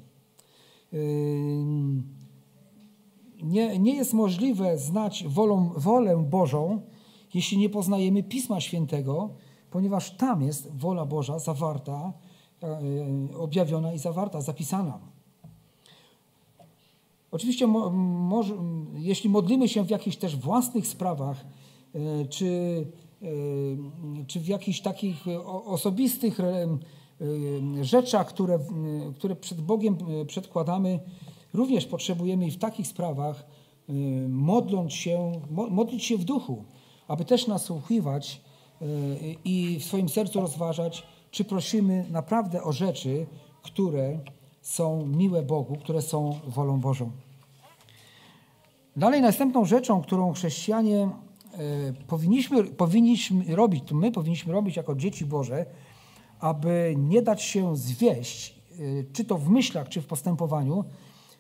Nie, nie jest możliwe znać wolą, wolę Bożą, jeśli nie poznajemy Pisma Świętego, ponieważ tam jest wola Boża zawarta, e, objawiona i zawarta, zapisana. Oczywiście, jeśli modlimy się w jakichś też własnych sprawach, e, czy, e, czy w jakichś takich osobistych rzeczach, które, które przed Bogiem przedkładamy, również potrzebujemy i w takich sprawach modląc się, modlić się w duchu, aby też nasłuchiwać i w swoim sercu rozważać, czy prosimy naprawdę o rzeczy, które są miłe Bogu, które są wolą Bożą. Dalej następną rzeczą, którą chrześcijanie e, powinniśmy, powinniśmy robić, to my powinniśmy robić jako dzieci Boże, aby nie dać się zwieść, e, czy to w myślach, czy w postępowaniu,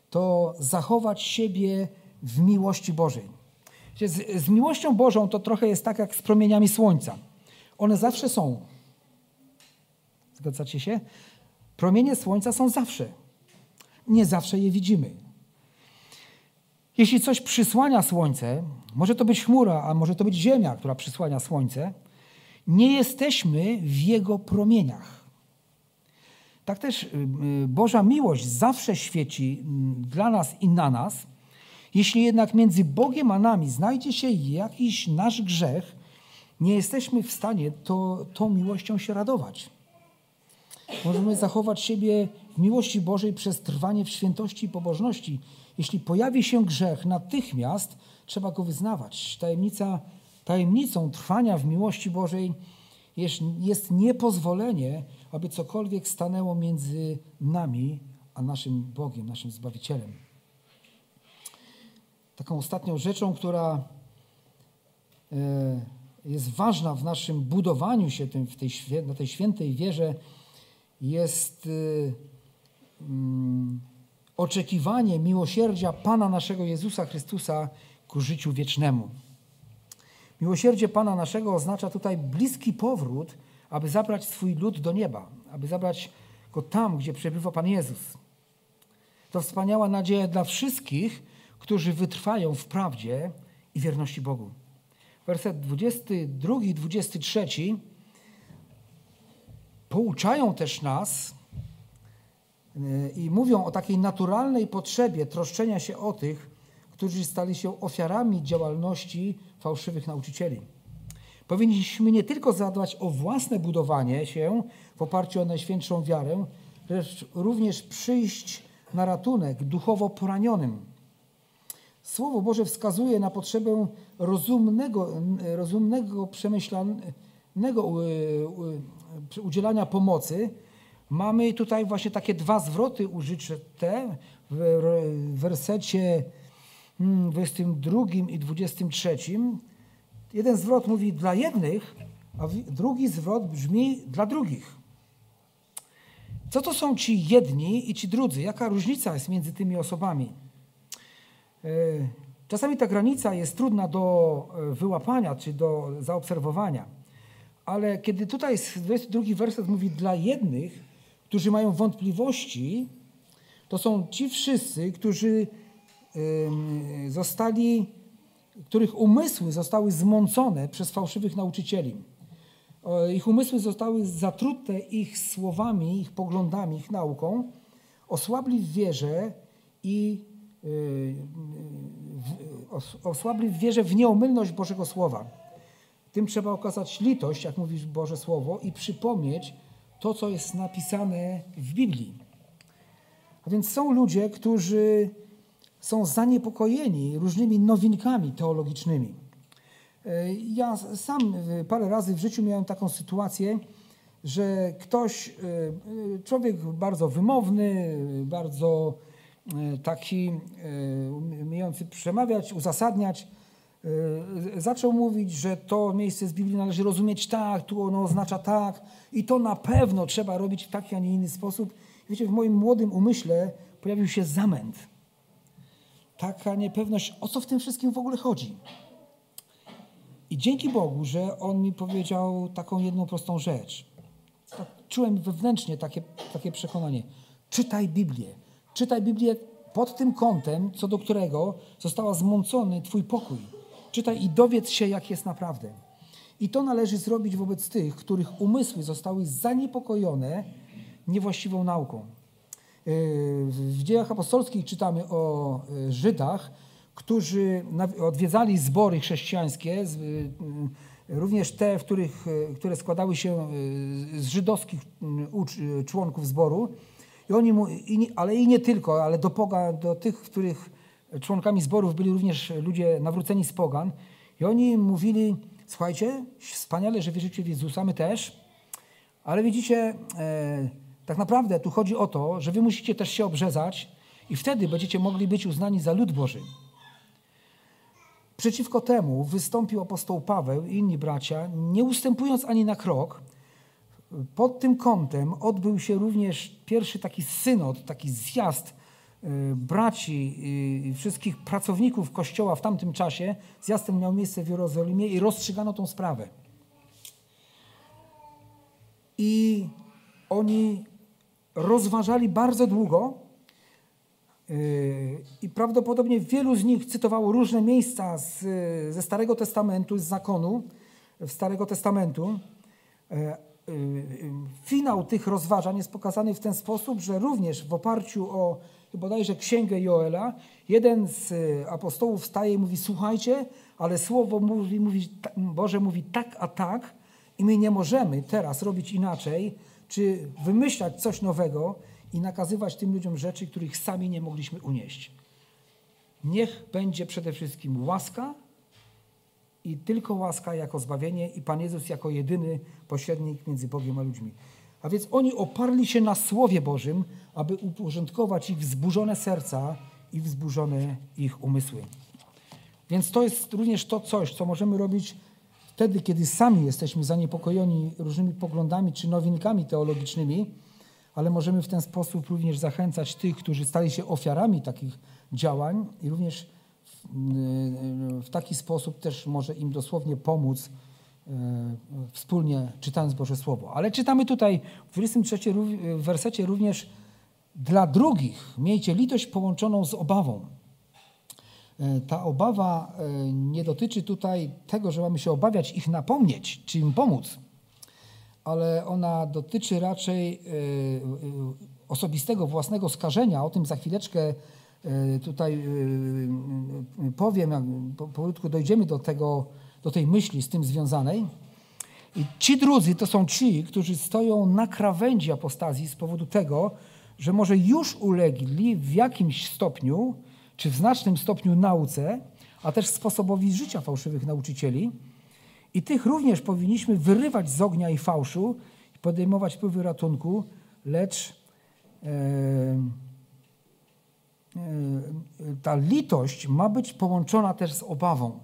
to zachować siebie w miłości Bożej. Z, z miłością Bożą to trochę jest tak jak z promieniami słońca. One zawsze są. Zgadzacie się? Promienie słońca są zawsze. Nie zawsze je widzimy. Jeśli coś przysłania słońce, może to być chmura, a może to być ziemia, która przysłania słońce, nie jesteśmy w jego promieniach. Tak też y, y, Boża miłość zawsze świeci mm, dla nas i na nas. Jeśli jednak między Bogiem a nami znajdzie się jakiś nasz grzech, nie jesteśmy w stanie to, tą miłością się radować. Możemy zachować siebie w miłości Bożej przez trwanie w świętości i pobożności. Jeśli pojawi się grzech, natychmiast trzeba go wyznawać. Tajemnica, tajemnicą trwania w miłości Bożej jest, jest niepozwolenie, aby cokolwiek stanęło między nami a naszym Bogiem, naszym Zbawicielem. Taką ostatnią rzeczą, która e, jest ważna w naszym budowaniu się tym, w tej, na tej świętej wierze, jest y, mm, oczekiwanie miłosierdzia Pana naszego Jezusa Chrystusa ku życiu wiecznemu. Miłosierdzie Pana naszego oznacza tutaj bliski powrót, aby zabrać swój lud do nieba, aby zabrać go tam, gdzie przebywa Pan Jezus. To wspaniała nadzieja dla wszystkich, którzy wytrwają w prawdzie i wierności Bogu werset 22 i 23 pouczają też nas y, i mówią o takiej naturalnej potrzebie troszczenia się o tych, którzy stali się ofiarami działalności fałszywych nauczycieli. Powinniśmy nie tylko zadbać o własne budowanie się w oparciu o najświętszą wiarę, lecz również przyjść na ratunek duchowo poranionym Słowo Boże wskazuje na potrzebę rozumnego, rozumnego przemyślanego udzielania pomocy mamy tutaj właśnie takie dwa zwroty użyte w wersecie 22 hmm, i 23. Jeden zwrot mówi dla jednych, a drugi zwrot brzmi dla drugich. Co to są ci jedni i ci drudzy? Jaka różnica jest między tymi osobami? E, czasami ta granica jest trudna do e, wyłapania czy do zaobserwowania, ale kiedy tutaj 22 werset mówi dla jednych, którzy mają wątpliwości, to są ci wszyscy, którzy zostali, których umysły zostały zmącone przez fałszywych nauczycieli. Ich umysły zostały zatrute ich słowami, ich poglądami, ich nauką, osłabli w wierze i osłabli w wierze w nieomylność Bożego Słowa. Tym trzeba okazać litość, jak mówi Boże Słowo, i przypomnieć to, co jest napisane w Biblii. A więc są ludzie, którzy są zaniepokojeni różnymi nowinkami teologicznymi. Ja sam parę razy w życiu miałem taką sytuację, że ktoś, człowiek bardzo wymowny, bardzo taki umiejący przemawiać, uzasadniać, zaczął mówić, że to miejsce z Biblii należy rozumieć tak, tu ono oznacza tak i to na pewno trzeba robić w taki, a nie inny sposób. Wiecie, w moim młodym umyśle pojawił się zamęt. Taka niepewność, o co w tym wszystkim w ogóle chodzi. I dzięki Bogu, że On mi powiedział taką jedną prostą rzecz. Czułem wewnętrznie takie, takie przekonanie. Czytaj Biblię. Czytaj Biblię pod tym kątem, co do którego została zmącony Twój pokój. Czytaj i dowiedz się, jak jest naprawdę. I to należy zrobić wobec tych, których umysły zostały zaniepokojone niewłaściwą nauką. Yy, w dziejach apostolskich czytamy o yy, Żydach, którzy odwiedzali zbory chrześcijańskie, również te, w których, które składały się z żydowskich członków zboru. I oni, ale i nie tylko, ale do, poga, do tych, których członkami zborów byli również ludzie nawróceni z pogan. I oni mówili, słuchajcie, wspaniale, że wierzycie w Jezusa, my też, ale widzicie, e, tak naprawdę tu chodzi o to, że wy musicie też się obrzezać i wtedy będziecie mogli być uznani za lud Boży. Przeciwko temu wystąpił apostoł Paweł i inni bracia, nie ustępując ani na krok. Pod tym kątem odbył się również pierwszy taki synod, taki zjazd y, braci i wszystkich pracowników kościoła w tamtym czasie. Zjazd ten miał miejsce w Jerozolimie i rozstrzygano tą sprawę. I oni rozważali bardzo długo i prawdopodobnie wielu z nich cytowało różne miejsca z, ze Starego Testamentu, z zakonu Starego Testamentu. E, e, finał tych rozważań jest pokazany w ten sposób, że również w oparciu o bodajże księgę Joela, jeden z apostołów wstaje i mówi: Słuchajcie, ale słowo mówi, mówi, Boże mówi tak, a tak, i my nie możemy teraz robić inaczej, czy wymyślać coś nowego, i nakazywać tym ludziom rzeczy, których sami nie mogliśmy unieść. Niech będzie przede wszystkim łaska i tylko łaska jako zbawienie i Pan Jezus jako jedyny pośrednik między Bogiem a ludźmi. A więc oni oparli się na Słowie Bożym, aby uporządkować ich wzburzone serca i wzburzone ich umysły. Więc to jest również to coś, co możemy robić wtedy, kiedy sami jesteśmy zaniepokojeni różnymi poglądami czy nowinkami teologicznymi, ale możemy w ten sposób również zachęcać tych, którzy stali się ofiarami takich działań i również w, taki sposób też może im dosłownie pomóc e, wspólnie czytając Boże Słowo. Ale czytamy tutaj w 23 wersecie również dla drugich miejcie litość połączoną z obawą. Ta obawa nie dotyczy tutaj tego, że mamy się obawiać ich napomnieć, czy im pomóc, ale ona dotyczy raczej osobistego, własnego skażenia. O tym za chwileczkę tutaj powiem, jak powolutku dojdziemy do, tego, do tej myśli z tym związanej. I ci drudzy to są ci, którzy stoją na krawędzi apostazji z powodu tego, że może już ulegli w jakimś stopniu, czy w znacznym stopniu nauce, a też sposobowi życia fałszywych nauczycieli, i tych również powinniśmy wyrywać z ognia i fałszu i podejmować próby ratunku, lecz e, e, ta litość ma być połączona też z obawą.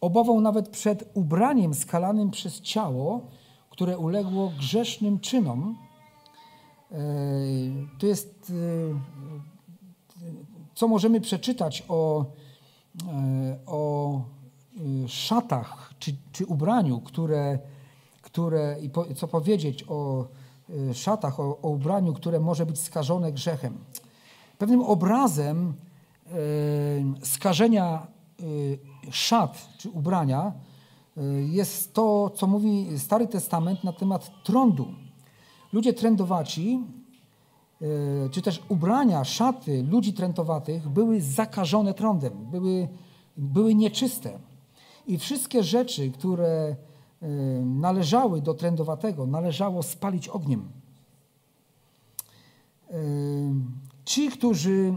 Obawą nawet przed ubraniem skalanym przez ciało, które uległo grzesznym czynom. E, to jest, co możemy przeczytać o, o szatach czy, czy ubraniu, które, które i co powiedzieć o szatach, o, o ubraniu, które może być skażone grzechem. Pewnym obrazem y, skażenia y, szat czy ubrania jest to, co mówi Stary Testament na temat trądu. Ludzie trędowaci, czy też ubrania, szaty ludzi trędowatych były zakażone trądem, były, były nieczyste. I wszystkie rzeczy, które należały do trędowatego, należało spalić ogniem. Ci, którzy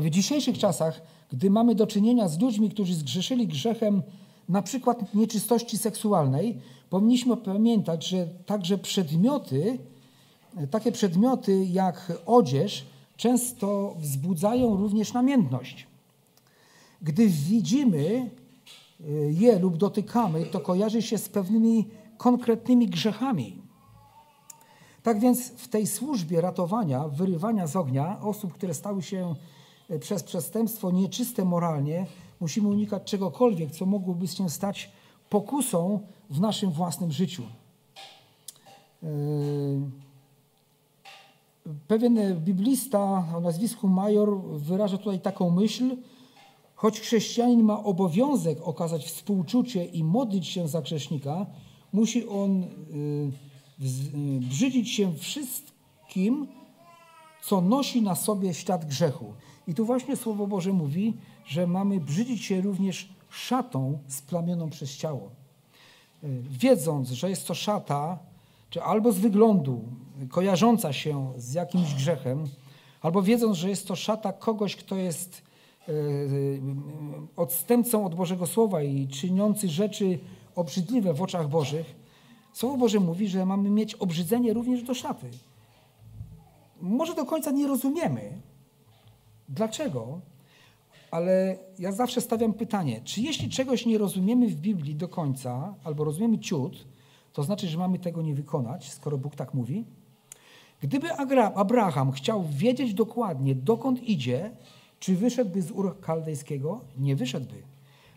w dzisiejszych czasach, gdy mamy do czynienia z ludźmi, którzy zgrzeszyli grzechem na przykład nieczystości seksualnej, powinniśmy pamiętać, że także przedmioty, takie przedmioty jak odzież, często wzbudzają również namiętność. Gdy widzimy je lub dotykamy, to kojarzy się z pewnymi konkretnymi grzechami. Tak więc w tej służbie ratowania, wyrywania z ognia osób, które stały się e, przez przestępstwo nieczyste moralnie, musimy unikać czegokolwiek, co mogłoby się stać pokusą w naszym własnym życiu. E, pewien biblista o nazwisku Major wyraża tutaj taką myśl, Choć chrześcijanin ma obowiązek okazać współczucie i modlić się za grzesznika, musi on y, brzydzić się wszystkim, co nosi na sobie ślad grzechu. I tu właśnie Słowo Boże mówi, że mamy brzydzić się również szatą splamioną przez ciało. Y, wiedząc, że jest to szata, czy albo z wyglądu kojarząca się z jakimś grzechem, albo wiedząc, że jest to szata kogoś, kto jest E, odstępcą od Bożego Słowa i czyniący rzeczy obrzydliwe w oczach Bożych, Słowo Boże mówi, że mamy mieć obrzydzenie również do szaty. Może do końca nie rozumiemy, dlaczego, ale ja zawsze stawiam pytanie, czy jeśli czegoś nie rozumiemy w Biblii do końca, albo rozumiemy ciut, to znaczy, że mamy tego nie wykonać, skoro Bóg tak mówi? Gdyby Abraham chciał wiedzieć dokładnie, dokąd idzie, czy wyszedłby z Ur Kaldejskiego? Nie wyszedłby,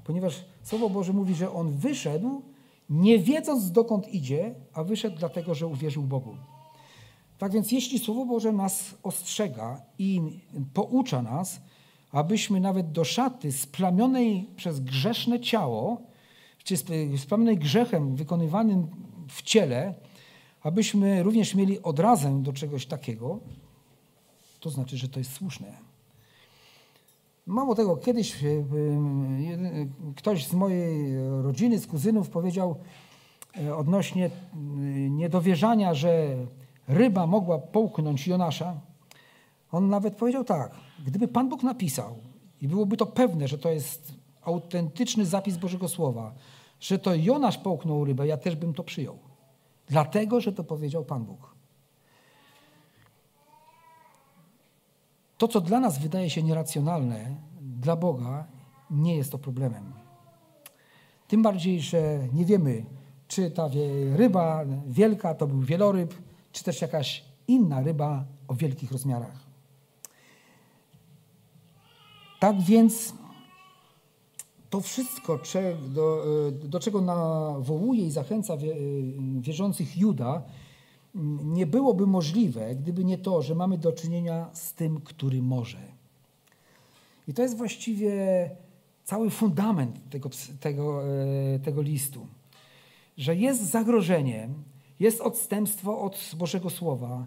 ponieważ Słowo Boże mówi, że on wyszedł, nie wiedząc dokąd idzie, a wyszedł dlatego, że uwierzył Bogu. Tak więc jeśli Słowo Boże nas ostrzega i poucza nas, abyśmy nawet do szaty splamionej przez grzeszne ciało, czy splamionej grzechem wykonywanym w ciele, abyśmy również mieli odrazę do czegoś takiego, to znaczy, że to jest słuszne. Mało tego, kiedyś e, e, ktoś z mojej rodziny, z kuzynów powiedział e, odnośnie niedowierzania, że ryba mogła połknąć Jonasza. On nawet powiedział tak, gdyby Pan Bóg napisał i byłoby to pewne, że to jest autentyczny zapis Bożego Słowa, że to Jonasz połknął rybę, ja też bym to przyjął. Dlatego, że to powiedział Pan Bóg. To, co dla nas wydaje się nieracjonalne, dla Boga nie jest to problemem. Tym bardziej, że nie wiemy, czy ta ryba wielka to był wieloryb, czy też jakaś inna ryba o wielkich rozmiarach. Tak więc to wszystko, do, do czego nawołuje i zachęca wierzących Juda, nie byłoby możliwe, gdyby nie to, że mamy do czynienia z tym, który może. I to jest właściwie cały fundament tego, tego, e, tego listu. Że jest zagrożenie, jest odstępstwo od Bożego Słowa,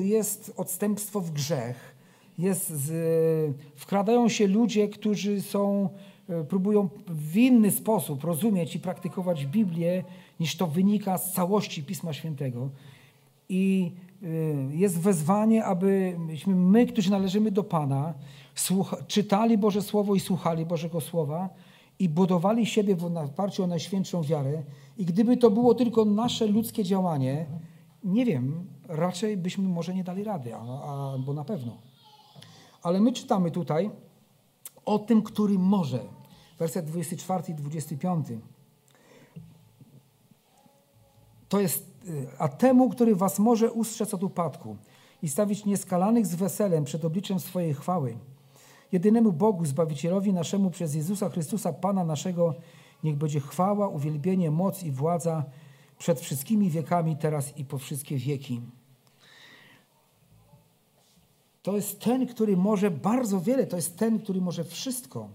jest odstępstwo w grzech, jest z, wkradają się ludzie, którzy są, e, próbują w inny sposób rozumieć i praktykować Biblię, niż to wynika z całości Pisma Świętego i y, jest wezwanie, abyśmy my, którzy należymy do Pana, czytali Boże Słowo i słuchali Bożego Słowa i budowali siebie w oparciu o Najświętszą wiarę. I gdyby to było tylko nasze ludzkie działanie Nie wiem, raczej byśmy może nie dali rady, albo na pewno. Ale my czytamy tutaj o tym, który może. Werset 24 i 25. To jest, a temu, który was może ustrzec od upadku i stawić nieskalanych z weselem przed obliczem swojej chwały. Jedynemu Bogu, Zbawicielowi naszemu przez Jezusa Chrystusa, Pana naszego, niech będzie chwała, uwielbienie, moc i władza przed wszystkimi wiekami, teraz i po wszystkie wieki. To jest ten, który może bardzo wiele, to jest ten, który może wszystko.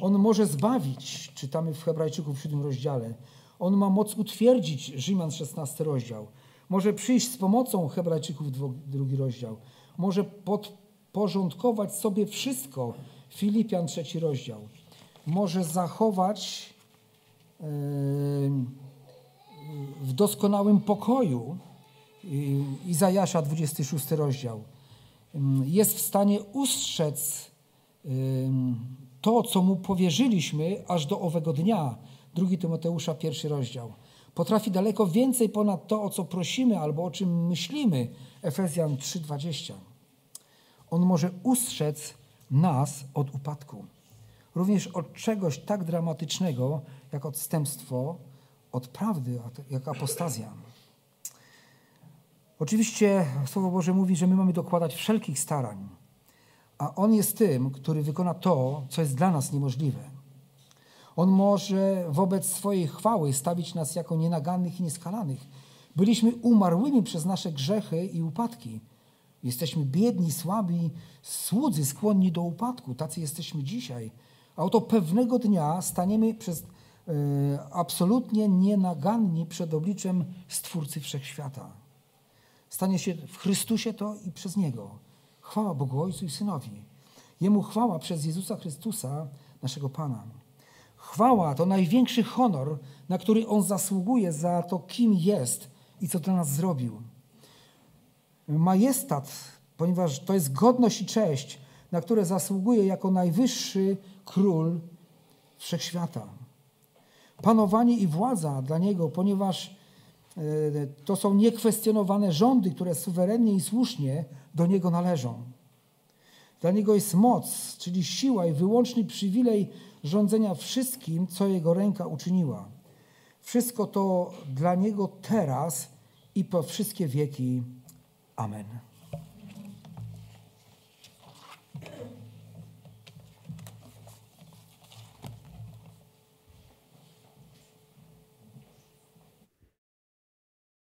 On może zbawić, czytamy w Hebrajczyków w siódmym rozdziale. On ma moc utwierdzić, Rzymian 16 rozdział. Może przyjść z pomocą, Hebrajczyków drugi rozdział. Może podporządkować sobie wszystko, Filipian trzeci rozdział. Może zachować w doskonałym pokoju, yy, Izajasza 26 rozdział. Jest w stanie ustrzec to, co mu powierzyliśmy aż do owego dnia. 2 Tymoteusza, pierwszy rozdział. Potrafi daleko więcej ponad to, o co prosimy albo o czym myślimy. Efezjan 3:20. On może ustrzec nas od upadku. Również od czegoś tak dramatycznego, jak odstępstwo od prawdy, jak apostazja. Oczywiście Słowo Boże mówi, że my mamy dokładać wszelkich starań, a On jest tym, który wykona to, co jest dla nas niemożliwe. On może wobec swojej chwały stawić nas jako nienagannych i nieskalanych. Byliśmy umarłymi przez nasze grzechy i upadki. Jesteśmy biedni, słabi, słudzy, skłonni do upadku. Tacy jesteśmy dzisiaj. A oto pewnego dnia staniemy przez, e, absolutnie nienaganni przed obliczem Stwórcy Wszechświata. Stanie się w Chrystusie to i przez Niego. Chwała Bogu Ojcu i Synowi. Jemu chwała przez Jezusa Chrystusa, naszego Pana. Chwała to największy honor, na który On zasługuje za to, kim jest i co dla nas zrobił. Majestat, ponieważ to jest godność i cześć, na które zasługuje jako najwyższy król wszechświata. Panowanie i władza dla Niego, ponieważ e, to są niekwestionowane rządy, które suwerennie i słusznie do Niego należą. Dla Niego jest moc, czyli siła i wyłączny przywilej rządzenia wszystkim, co Jego ręka uczyniła. Wszystko to dla Niego teraz i po wszystkie wieki. Amen.